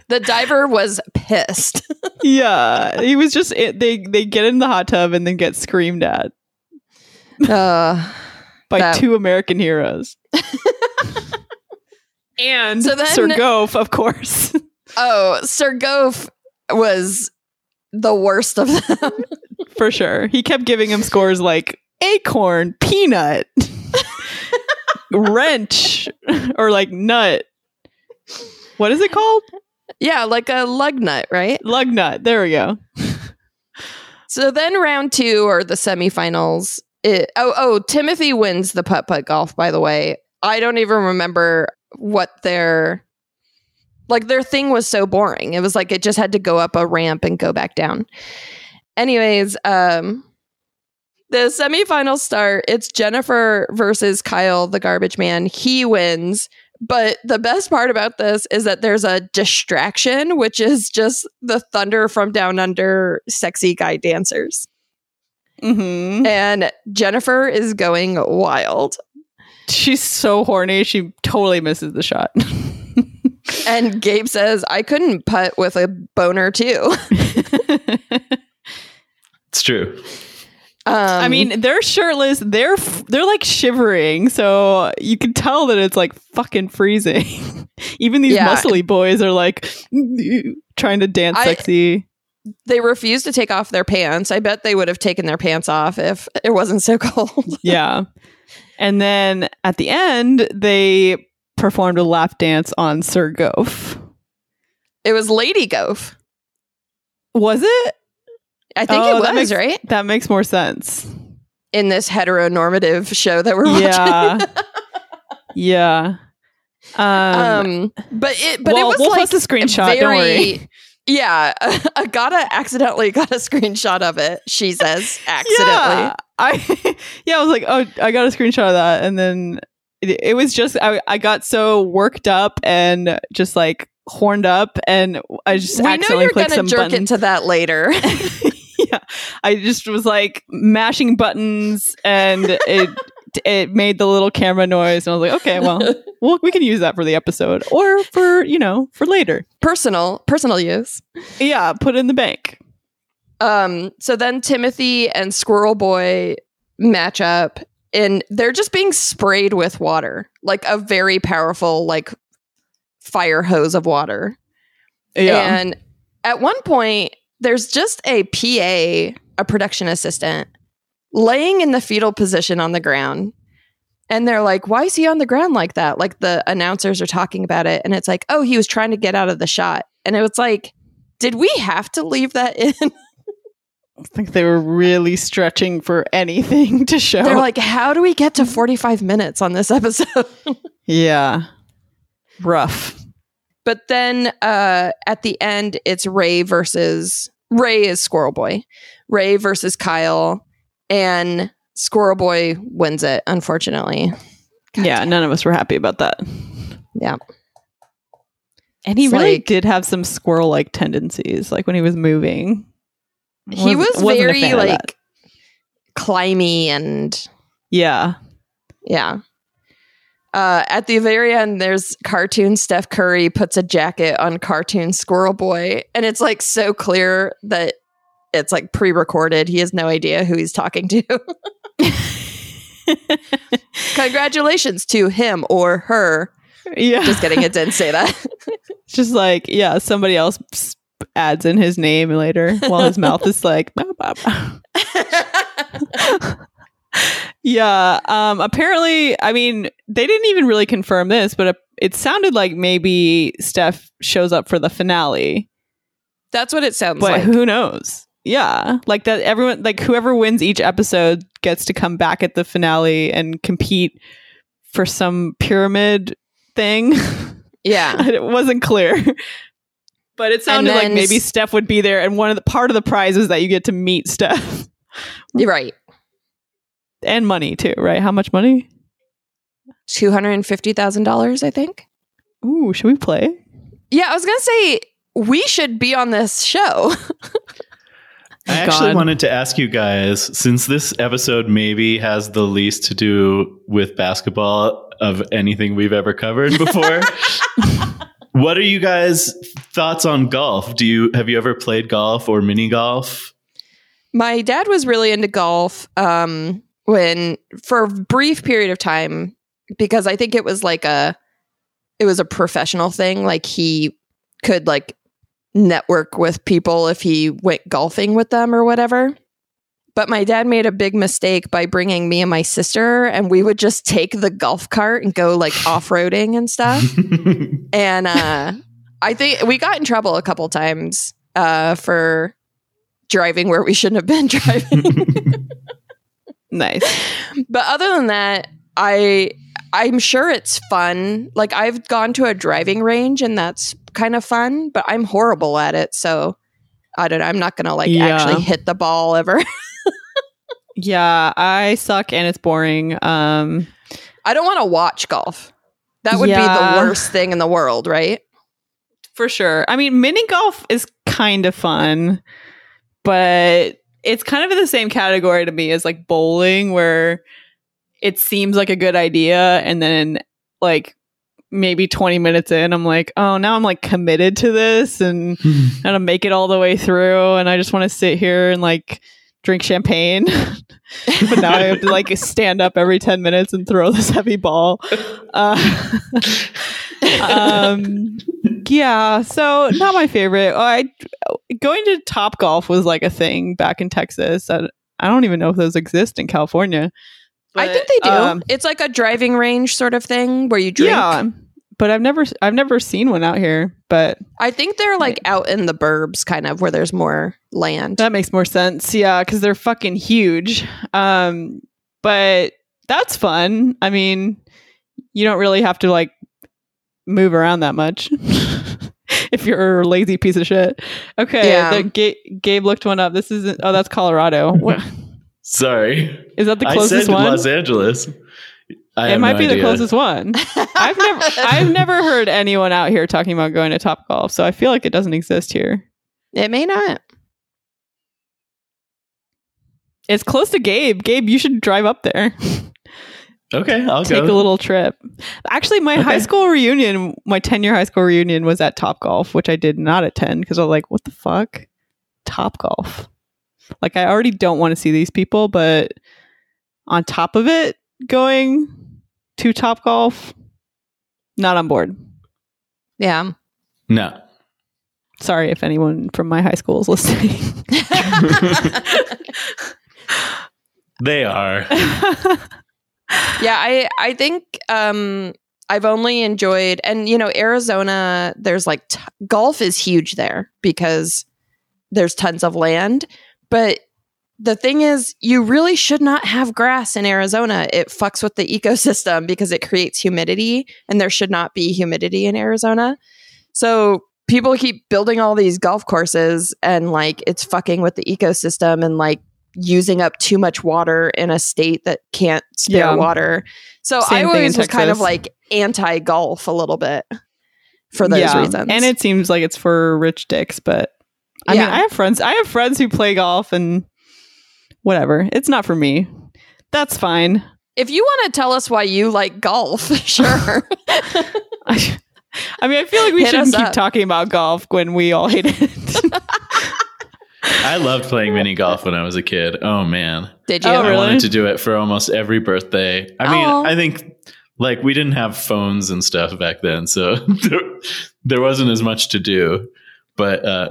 The diver was pissed. yeah, he was just it, they they get in the hot tub and then get screamed at Uh, by That- two American heroes. and So then- Sir Goff, of course. oh, Sir Goff was the worst of them. For sure. He kept giving him scores like acorn, peanut, wrench, or like nut. What is it called? yeah, like a lug nut, right? Lug nut. There we go. So then round two or the semifinals. It, oh, oh, Timothy wins the putt putt golf. By the way, I don't even remember what their like their thing was so boring. It was like it just had to go up a ramp and go back down. Anyways, um, the semifinals start. It's Jennifer versus Kyle, the garbage man. He wins. But the best part about this is that there's a distraction, which is just the Thunder from Down Under sexy guy dancers. hmm And Jennifer is going wild. She's so horny. She totally misses the shot. And Gabe says, I couldn't putt with a boner too. It's true. Um, I mean, they're shirtless. They're f- they're like shivering, so you can tell that it's like fucking freezing. Even these Yeah. muscly boys are like trying to dance I- sexy. they refuse to take off their pants. I bet they would have taken their pants off if it wasn't so cold. yeah. And then at the end, they performed a lap dance on Sir Goff. it was Lady Goaf. Was it? I think Oh, it that was, makes- right? That makes more sense. In this heteronormative show that we're watching. Yeah. yeah. Um, um but it but it was we'll like post a screenshot, don't worry. yeah agata accidentally got a screenshot of it she says accidentally Yeah, I yeah, I was like, oh, I got a screenshot of that, and then it, it was just I, I got so worked up and just like horned up, and I just we know accidentally you're clicked gonna some jerk buttons. into that later yeah, I just was like mashing buttons, and it it made the little camera noise, and I was like, okay, well, well, we can use that for the episode, or for you know, for later. personal personal use. Yeah, put it in the bank. Um, so then Timothy and Squirrel Boy match up and they're just being sprayed with water, like a very powerful, like fire hose of water. Yeah, And at one point, there's just a PA, a production assistant, laying in the fetal position on the ground. And they're like, why is he on the ground like that? Like the announcers are talking about it. And it's like, oh, he was trying to get out of the shot. And it was like, did we have to leave that in? I think they were really stretching for anything to show. They're like, how do we get to 45 minutes on this episode? yeah, rough. but then uh, at the end, it's Ray versus Ray is Squirrel Boy. Ray versus Kyle, and Squirrel Boy wins it, unfortunately. yeah, none of us were happy about that. Yeah. And he It's really like- did have some squirrel like tendencies, like when he was moving. He was Wasn't- wasn't a very fan of that. like climby and Yeah. yeah. Uh, at the very end, there's cartoon Steph Curry puts a jacket on cartoon Squirrel Boy, and it's like so clear that it's like pre-recorded. He has no idea who he's talking to. Congratulations to him or her. Yeah. Just kidding, it didn't say that. Just like, yeah, somebody else adds in his name later while his mouth is like, "Bah, bah, bah." yeah. Um, apparently, I mean, they didn't even really confirm this, but it, it sounded like maybe Steph shows up for the finale. That's what it sounds but like. who knows? Yeah, like that. Everyone, like whoever wins each episode, gets to come back at the finale and compete for some pyramid thing. Yeah. it wasn't clear, but it sounded like maybe Steph would be there, and one of the part of the prize is that you get to meet Steph You're right. and money too, right? How much money? $250,000, I think. Ooh, should we play? Yeah, I was going to say we should be on this show. I actually God. wanted to ask you guys, since this episode maybe has the least to do with basketball of anything we've ever covered before. what are you guys' thoughts on golf? Do you have you ever played golf or mini golf? My dad was really into golf um, when, for a brief period of time, because I think it was like a, it was a professional thing. Like he could like network with people if he went golfing with them or whatever. But my dad made a big mistake by bringing me and my sister, and we would just take the golf cart and go like off roading and stuff. and uh, I think we got in trouble a couple times uh, for driving where we shouldn't have been driving. Nice. but other than that, I I'm sure it's fun. Like I've gone to a driving range and that's kind of fun, but I'm horrible at it, so I don't know. I'm not gonna like Yeah. actually hit the ball ever. Yeah, I suck and it's boring. Um, I don't want to watch golf. That would be the worst thing in the world, right? for sure. I mean, mini golf is kind of fun, but it's kind of in the same category to me as like bowling, where it seems like a good idea, and then like maybe 20 minutes in, I'm like, oh, now I'm like committed to this and I'm gonna make it all the way through, and I just want to sit here and like drink champagne. but now I have to like stand up every 10 minutes and throw this heavy ball. Uh, um, yeah, so not my favorite. Oh, I going to Top Golf was like a thing back in Texas. I, I don't even know if those exist in California. I think they do. um, it's like a driving range sort of thing where you drink. yeah, but I've never I've never seen one out here. But I think they're like out in the burbs, kind of where there's more land. that makes more sense. Yeah, because they're fucking huge. Um, but that's fun. I mean, you don't really have to like move around that much. if you're a lazy piece of shit. Okay, Yeah. the, Ga- Gabe looked one up. This isn't. Oh, that's Colorado. What, Sorry. is that the I closest said one? Los Angeles. I it might no be the closest one. I've never I've never heard anyone out here talking about going to Top Golf, so I feel like it doesn't exist here. It may not. It's close to Gabe. Gabe, you should drive up there. Okay, I'll Take go. a little trip. Actually, my high school reunion, my 10 year high school reunion was at Top Golf, which I did not attend because I was like, what the fuck? Top Golf. Like, I already don't want to see these people, but on top of it, going to Top Golf, not on board. Yeah. no. Sorry if anyone from my high school is listening. They are. yeah, I I think um I've only enjoyed and you know Arizona there's like t- golf is huge there because there's tons of land, but the thing is you really should not have grass in Arizona. It fucks with the ecosystem because it creates humidity and there should not be humidity in Arizona. So people keep building all these golf courses and like it's fucking with the ecosystem and like using up too much water in a state that can't spare Yeah. water. So Same I always was kind of like anti golf a little bit for those Yeah, reasons. And it seems like it's for rich dicks, but I mean, I have friends. I have friends who play golf, and whatever. It's not for me. That's fine. if you want to tell us why you like golf, sure. I, I mean, I feel like we Hit shouldn't keep up. talking about golf when we all hate it. I loved playing mini golf when I was a kid. Oh man. Did you? Oh, I wanted to do it for almost every birthday. I mean, Aw. I think like we didn't have phones and stuff back then, so there, there wasn't as much to do. But uh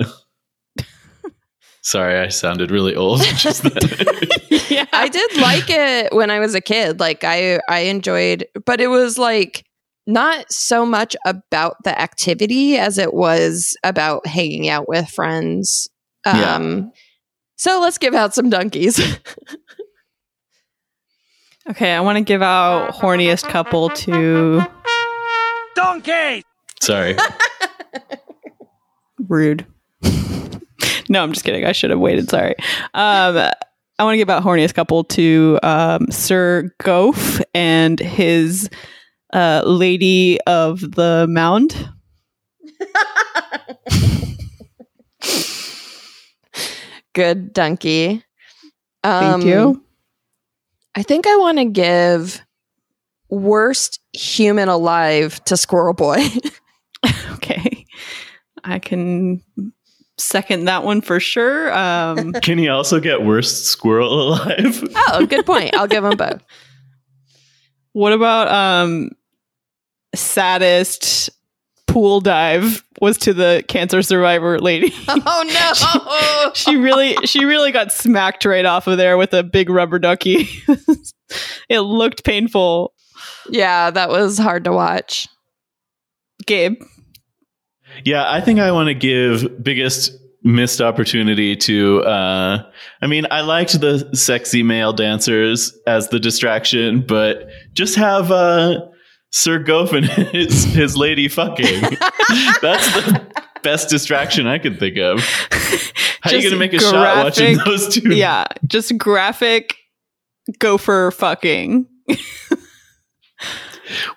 sorry, I sounded really old just then. yeah. I did like it when I was a kid. Like I I enjoyed, but it was like not so much about the activity as it was about hanging out with friends. Yeah. Um so let's give out some donkeys. okay, I want to give out horniest couple to donkey. sorry. rude. No, I'm just kidding. I should have waited. Sorry. Um, I want to give out horniest couple to um, Sir Goff and his uh, lady of the mound. Good donkey. Thank Um, you. I think I want to give worst human alive to Squirrel Boy. Okay. I can second that one for sure. Um, Can he also get worst squirrel alive? oh, good point. I'll give them both. what about um, saddest pool dive was to the cancer survivor lady. Oh no. she really she really got smacked right off of there with a big rubber ducky. it looked painful. yeah, that was hard to watch. Gabe. Yeah, I think I want to give biggest missed opportunity to uh I mean, I liked the sexy male dancers as the distraction, but just have uh Sir Goff and his his lady fucking. That's the best distraction I could think of. How are you Just going to make a shot watching those two? Yeah, just graphic gopher fucking.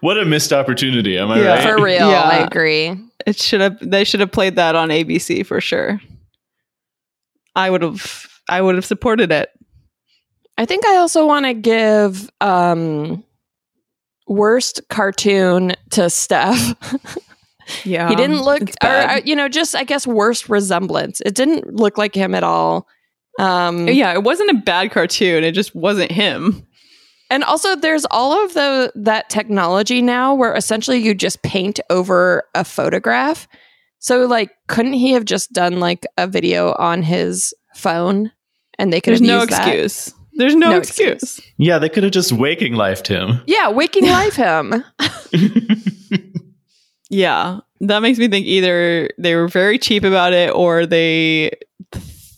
What a missed opportunity, am I Yeah. right? For real, Yeah. I agree. It should have they should have played that on ABC for sure. I would have I would have supported it. I think I also want to give um worst cartoon to Steph. Yeah. he didn't look or uh, you know just I guess worst resemblance. It didn't look like him at all. Um yeah, it wasn't a bad cartoon. It just wasn't him. And also there's all of the that technology now where essentially you just paint over a photograph. So like couldn't he have just done like a video on his phone and they could There's have no used that? excuse. There's no, No excuse. excuse. Yeah, they could have just waking lifed him. Yeah, waking life him. Yeah. That makes me think either they were very cheap about it or they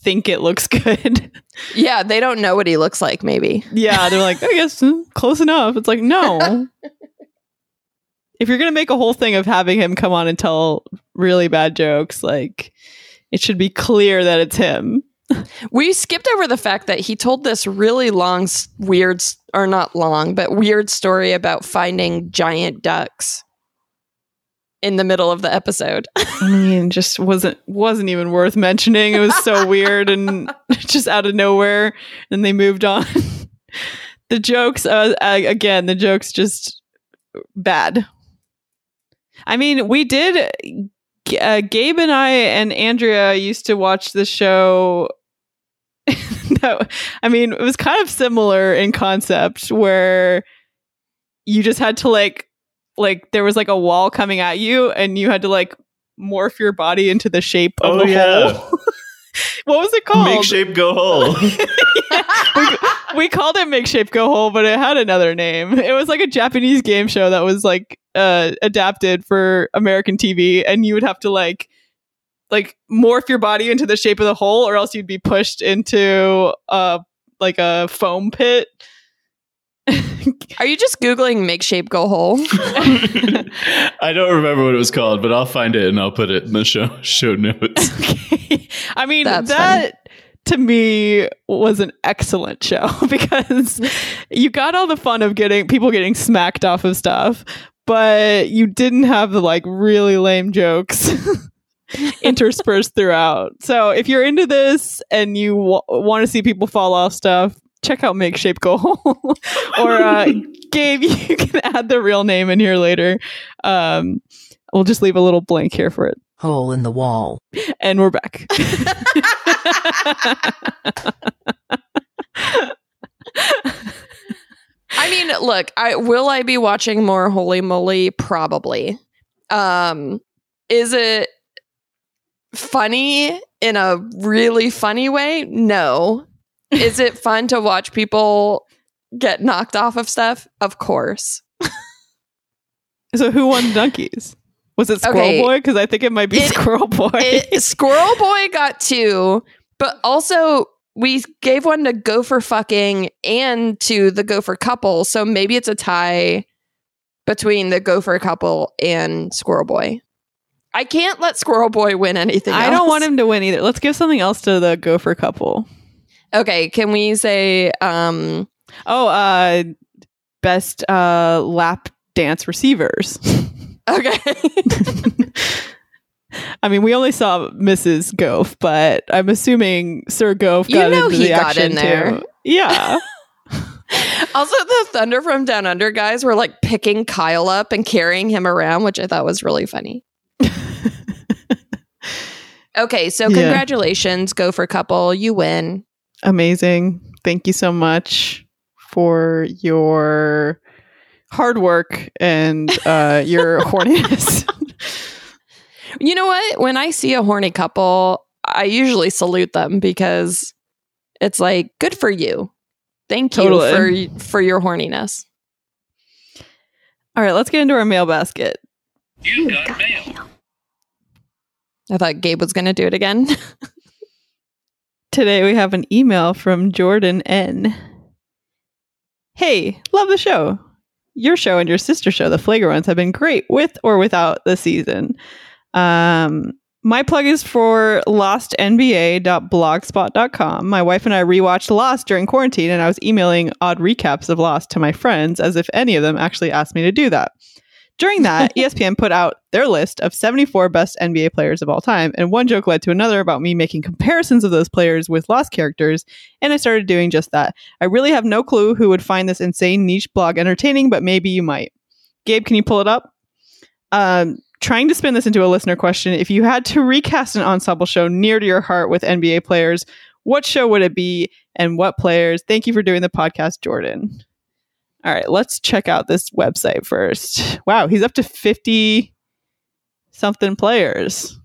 think it looks good. Yeah, they don't know what he looks like maybe. yeah, they're like, I guess mm, close enough. It's like, no. if you're going to make a whole thing of having him come on and tell really bad jokes, like it should be clear that it's him. We skipped over the fact that he told this really long, weird, or not long, but weird story about finding giant ducks in the middle of the episode. I mean, just wasn't wasn't even worth mentioning. It was so weird and just out of nowhere. And they moved on. the jokes, uh, again, the jokes just bad. I mean, we did. Uh, Gabe and I and Andrea used to watch the show. that, I mean, it was kind of similar in concept, where you just had to like like there was like a wall coming at you and you had to like morph your body into the shape of Oh, the yeah. hole. what was it called? Make shape go whole. we, we called it Make Shape Go hole, but it had another name. It was like a Japanese game show that was like uh adapted for American TV and you would have to like like morph your body into the shape of the hole or else you'd be pushed into uh like a foam pit. Are you just googling make shape go whole? I don't remember what it was called, but I'll find it and I'll put it in the show show notes. I mean, That's that to me was an excellent show because you got all the fun of getting people getting smacked off of stuff, but you didn't have the like really lame jokes interspersed throughout. So if you're into this and you w- want to see people fall off stuff, check out Make Shape Go Whole. or uh, Gabe, you can add the real name in here later. Um, we'll just leave a little blank here for it. Hole in the wall. And we're back. I mean, look, I will I be watching more Holey Moley? Probably. Um, is it funny in a really funny way? No. Is it fun to watch people get knocked off of stuff? Of course. So who won donkeys? Was it Squirrel Okay. Boy? Because I think it might be It- Squirrel Boy. It, Squirrel Boy got two, but also we gave one to Gopher fucking and to the Gopher couple. So maybe it's a tie between the Gopher couple and Squirrel Boy. I can't let Squirrel Boy win anything. I don't want him to win either. Let's give something else to the Gopher couple. Okay, can we say um Oh, uh, best uh, lap dance receivers. okay. I mean, we only saw Mrs. Goff, but I'm assuming Sir Goff You got know into he the got action in there. too. Yeah. also the Thunder from Down Under guys were like picking Kyle up and carrying him around, which I thought was really funny. okay, so congratulations, Yeah. Gopher couple. You win. Amazing. Thank you so much for your hard work and uh, your horniness. You know what? When I see a horny couple, I usually salute them because it's like, good for you. Thank you Totally. for for your horniness. All right, let's get into our mail basket. You got God. mail. I thought Gabe was going to do it again. Today we have an email from Jordan N. Hey, love the show. Your show and your sister show, The Flagrants, have been great with or without the season. Um, my plug is for lostnba.blogspot.com. My wife and I rewatched Lost during quarantine, and I was emailing odd recaps of Lost to my friends as if any of them actually asked me to do that. During that, ESPN put out their list of 74 best NBA players of all time, and one joke led to another about me making comparisons of those players with Lost characters, and I started doing just that. I really have no clue who would find this insane niche blog entertaining, but maybe you might. Gabe, can you pull it up? Um, trying to spin this into a listener question, if you had to recast an ensemble show near to your heart with NBA players, what show would it be and what players? Thank you for doing the podcast, Jordan. All right, let's check out this website first. Wow, he's up to 50 something players.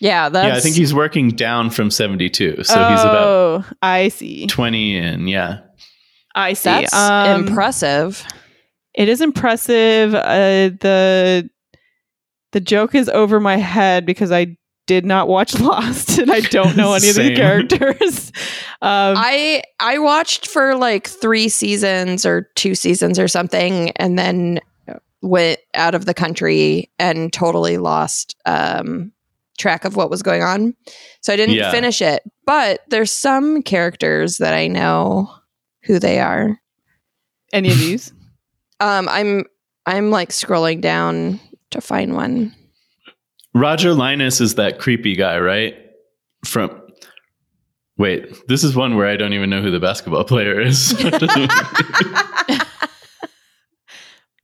yeah, that's yeah, I think he's working down from 72. So he's about Oh, I see. 20 in. Yeah. I see. that's Um, impressive. It is impressive. Uh, the the joke is over my head because I did not watch Lost and I don't know any of the characters. um, I I watched for like 3 seasons or 2 seasons or something and then went out of the country and totally lost um track of what was going on. So I didn't Yeah. finish it. But there's some characters that I know who they are. any of these? Um I'm I'm like scrolling down to find one. Roger Linus is that creepy guy, right? From Wait, this is one where I don't even know who the basketball player is.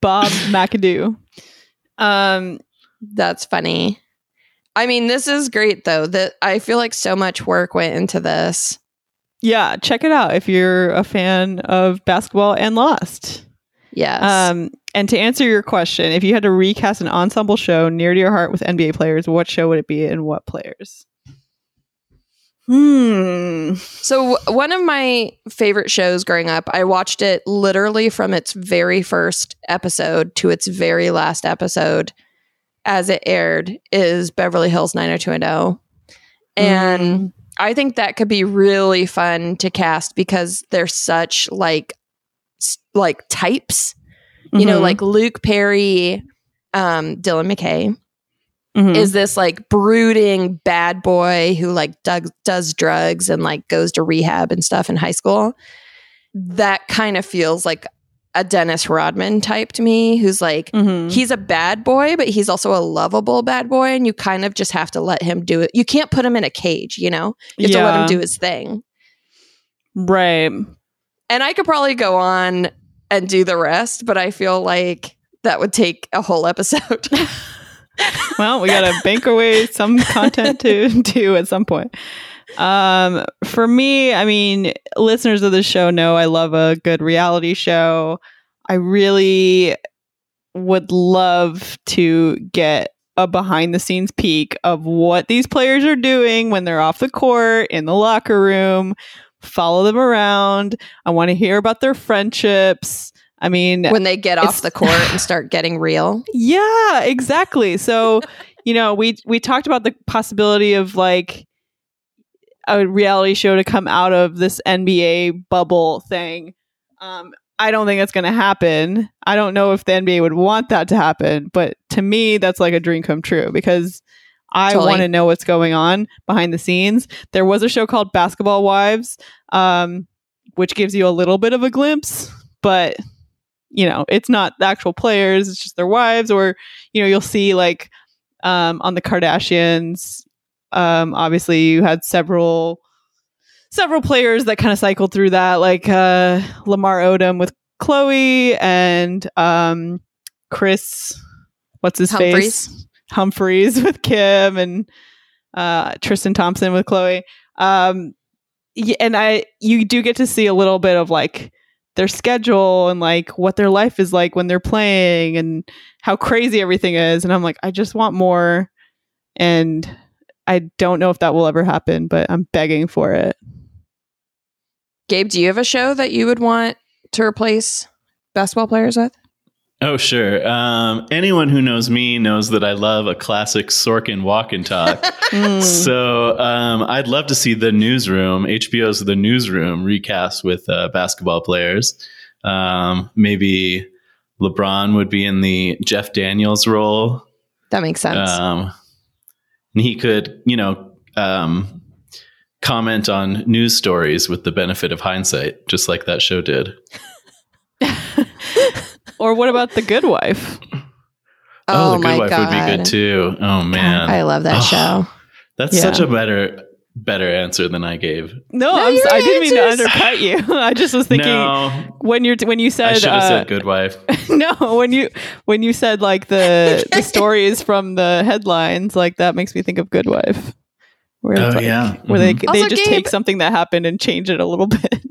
Bob McAdoo. Um, That's funny. I mean, this is great though. That I feel like so much work went into this. yeah, check it out if you're a fan of basketball and Lost. Yes. Um, and to answer your question, if you had to recast an ensemble show near to your heart with NBA players, what show would it be and what players? Hmm. So one of my favorite shows growing up, I watched it literally from its very first episode to its very last episode as it aired is Beverly Hills 90210. And I think that could be really fun to cast because they're such like like types. You know, Mhm. like Luke Perry, um, Dylan McKay Mhm. is this like brooding bad boy who like does, does drugs and like goes to rehab and stuff in high school. That kind of feels like a Dennis Rodman type to me, who's like, Mhm. he's a bad boy, but he's also a lovable bad boy. And you kind of just have to let him do it. You can't put him in a cage, you know? You have to let him do his thing. right. And I could probably go on and do the rest, but I feel like that would take a whole episode. Well, we got to bank away some content to do at some point. Um, for me, I mean, listeners of the show know I love a good reality show. I really would love to get a behind the scenes peek of what these players are doing when they're off the court, in the locker room, follow them around. I want to hear about their friendships. I mean, when they get off the court and start getting real. yeah, exactly. So, you know, we we talked about the possibility of like a reality show to come out of this NBA bubble thing. Um, I don't think that's going to happen. I don't know if the NBA would want that to happen, but to me, that's like a dream come true because I Totally. want to know what's going on behind the scenes. There was a show called Basketball Wives, um, which gives you a little bit of a glimpse, but you know, it's not the actual players, it's just their wives, or, you know, you'll see like um, on the Kardashians, um, obviously you had several several players that kind of cycled through that, like uh, Lamar Odom with Khloé and um, Kris, what's his face? Humphries. With Kim and uh, Tristan Thompson with Khloé. Um, and I, you do get to see a little bit of like their schedule and like what their life is like when they're playing and how crazy everything is. And I'm like, I just want more. And I don't know if that will ever happen, but I'm begging for it. Gabe, do you have a show that you would want to replace basketball players with? Oh, sure. Um, anyone who knows me knows that I love a classic Sorkin walk and talk. Mm. so um, I'd love to see the newsroom, HBO's The Newsroom, recast with uh, basketball players. Um, maybe LeBron would be in the Jeff Daniels role. That makes sense. Um, and he could, you know, um, comment on news stories with the benefit of hindsight, just like that show did. or what about The Good Wife? oh, the Good my Wife god, would be good too. Oh man, I love that Oh, show. That's Yeah. such a better better answer than I gave. No, No, I'm, your I didn't mean to undercut you. I just was thinking no, when you're when you I said should have uh, said Good Wife. no when you when you said like the the stories from the headlines like that makes me think of good wife where Oh, like- yeah. where they Mhm. they Also, just Gabe- take something that happened and change it a little bit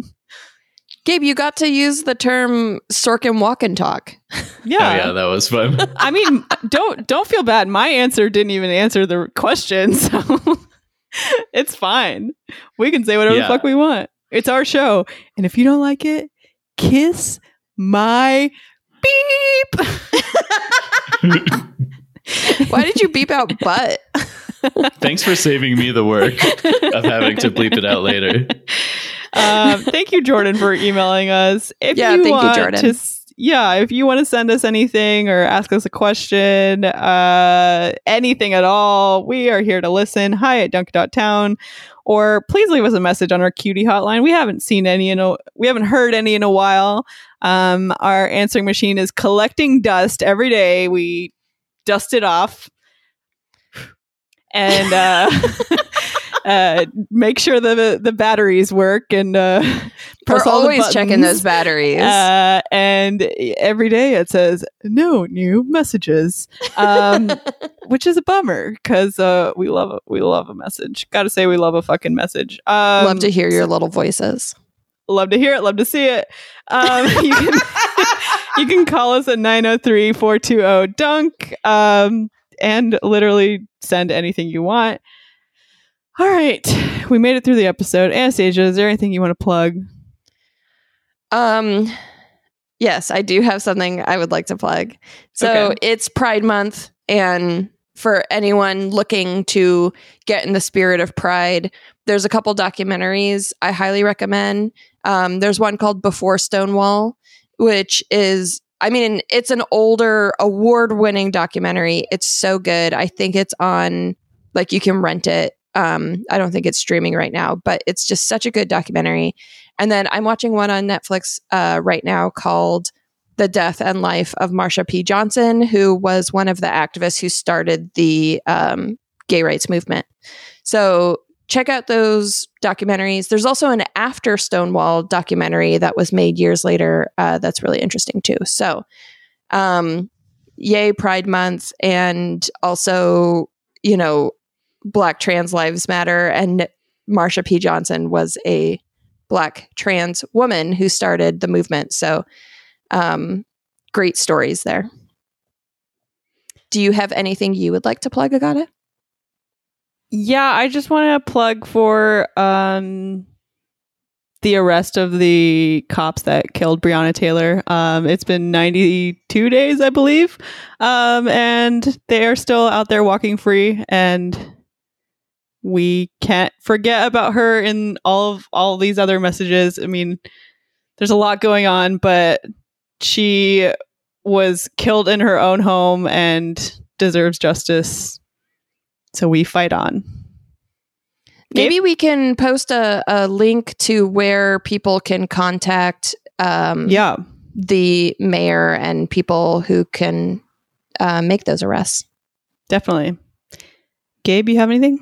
Gabe, you got to use the term Sorkin walk and talk. yeah, Oh yeah, that was fun. i mean don't don't feel bad my answer didn't even answer the question so it's fine we can say whatever Yeah. the fuck we want it's our show and if you don't like it kiss my beep Why did you beep out butt? Thanks for saving me the work of having to bleep it out later. um, thank you, Jordan, for emailing us. If Yeah, you thank you, want Jordan. to yeah, if you want to send us anything or ask us a question, uh, anything at all, we are here to listen. Hi at dunk.town. Or please leave us a message on our cutie hotline. We haven't seen any in a we haven't heard any in a while. Um, our answering machine is collecting dust every day. We dust it off, and uh, uh, make sure the the batteries work and uh, We're press all the always checking buttons. those batteries. Uh, and every day it says no new messages, um, which is a bummer because uh, we love a, we love a message. Got to say we love a fucking message. Um, Love to hear your little voices. love to hear it. Love to see it. Um, you can you can call us at 903-420 dunk um, and literally send anything you want. All right, we made it through the episode. Anastasia, is there anything you want to plug? Um, yes, I do have something I would like to plug. So Okay. it's Pride Month, and for anyone looking to get in the spirit of Pride, there's a couple documentaries I highly recommend. Um, there's one called Before Stonewall, which is, I mean, it's an older, award winning documentary. It's so good. I think it's on, like, you can rent it. Um, I don't think it's streaming right now, but it's just such a good documentary. And then I'm watching one on Netflix uh, right now called The Death and Life of Marsha P. Johnson, who was one of the activists who started the um, gay rights movement. So check out those documentaries. There's also an After Stonewall documentary that was made years later uh, that's really interesting too. So, um, yay, Pride Month. And also, you know, Black Trans Lives Matter. And Marsha P. Johnson was a black trans woman who started the movement. So, um, great stories there. Do you have anything you would like to plug, Agata? Yeah, I just want to plug for um the arrest of the cops that killed Breonna Taylor. Um it's been 92 days, I believe. Um and they are still out there walking free and we can't forget about her in all of all these other messages. I mean, there's a lot going on, but she was killed in her own home and deserves justice. So we fight on. Maybe we can post a, a link to where people can contact um, Yeah. the mayor and people who can uh, make those arrests. Definitely. Gabe, you have anything?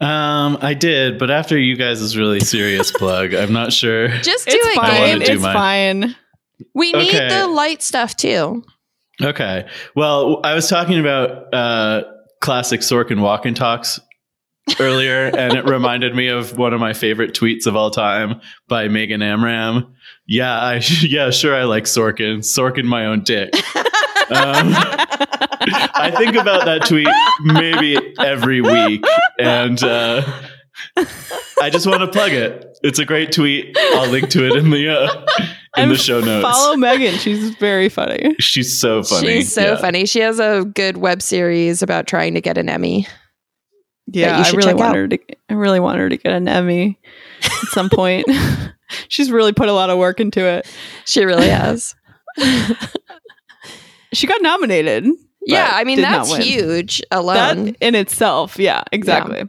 Um, I did, but after you guys' really serious plug, I'm not sure. Just do it's it, fine. Gabe. do It's mine. fine. We need the light stuff too. Okay. Well, I was talking about uh, classic Sorkin walk and talks earlier, and it reminded me of one of my favorite tweets of all time by Megan Amram. Yeah, I yeah, sure, I like Sorkin. Sorkin, my own dick. Um, I think about that tweet maybe every week, and uh, I just want to plug it. It's a great tweet. I'll link to it in the uh, in And the show notes. Follow Megan. She's very funny. She's so funny. She's so Yeah. funny. She has a good web series about trying to get an Emmy. Yeah, I really want out. her to. I really want her to get an Emmy at some point. She's really put a lot of work into it. She really has. She got nominated. yeah, I mean that's huge alone. That in itself, yeah, exactly.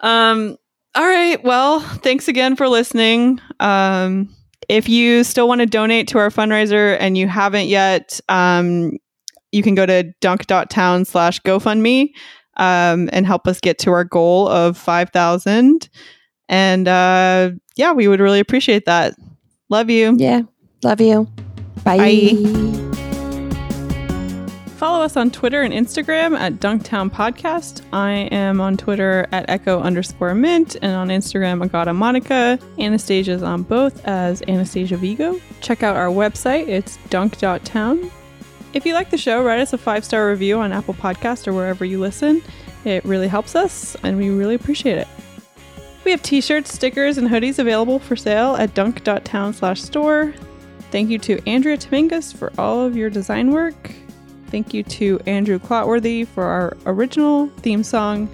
Um. All right. Well, thanks again for listening. Um, if you still want to donate to our fundraiser and you haven't yet, um, you can go to dunk.town slash GoFundMe um, and help us get to our goal of 5,000. And uh, yeah, we would really appreciate that. Love you. yeah. Love you. Bye. Bye. Follow us on Twitter and Instagram at Dunktown Podcast. I am on Twitter at Echo underscore Mint and on Instagram Agata Monica. Anastasia's on both as Anastasia Vigo. Check out our website, it's dunk.town. If you like the show, write us a five star review on Apple Podcast or wherever you listen. It really helps us and we really appreciate it. We have t-shirts, stickers, and hoodies available for sale at dunk.town slash store. Thank you to Andrea Tomingus for all of your design work. Thank you to Andrew Clotworthy for our original theme song.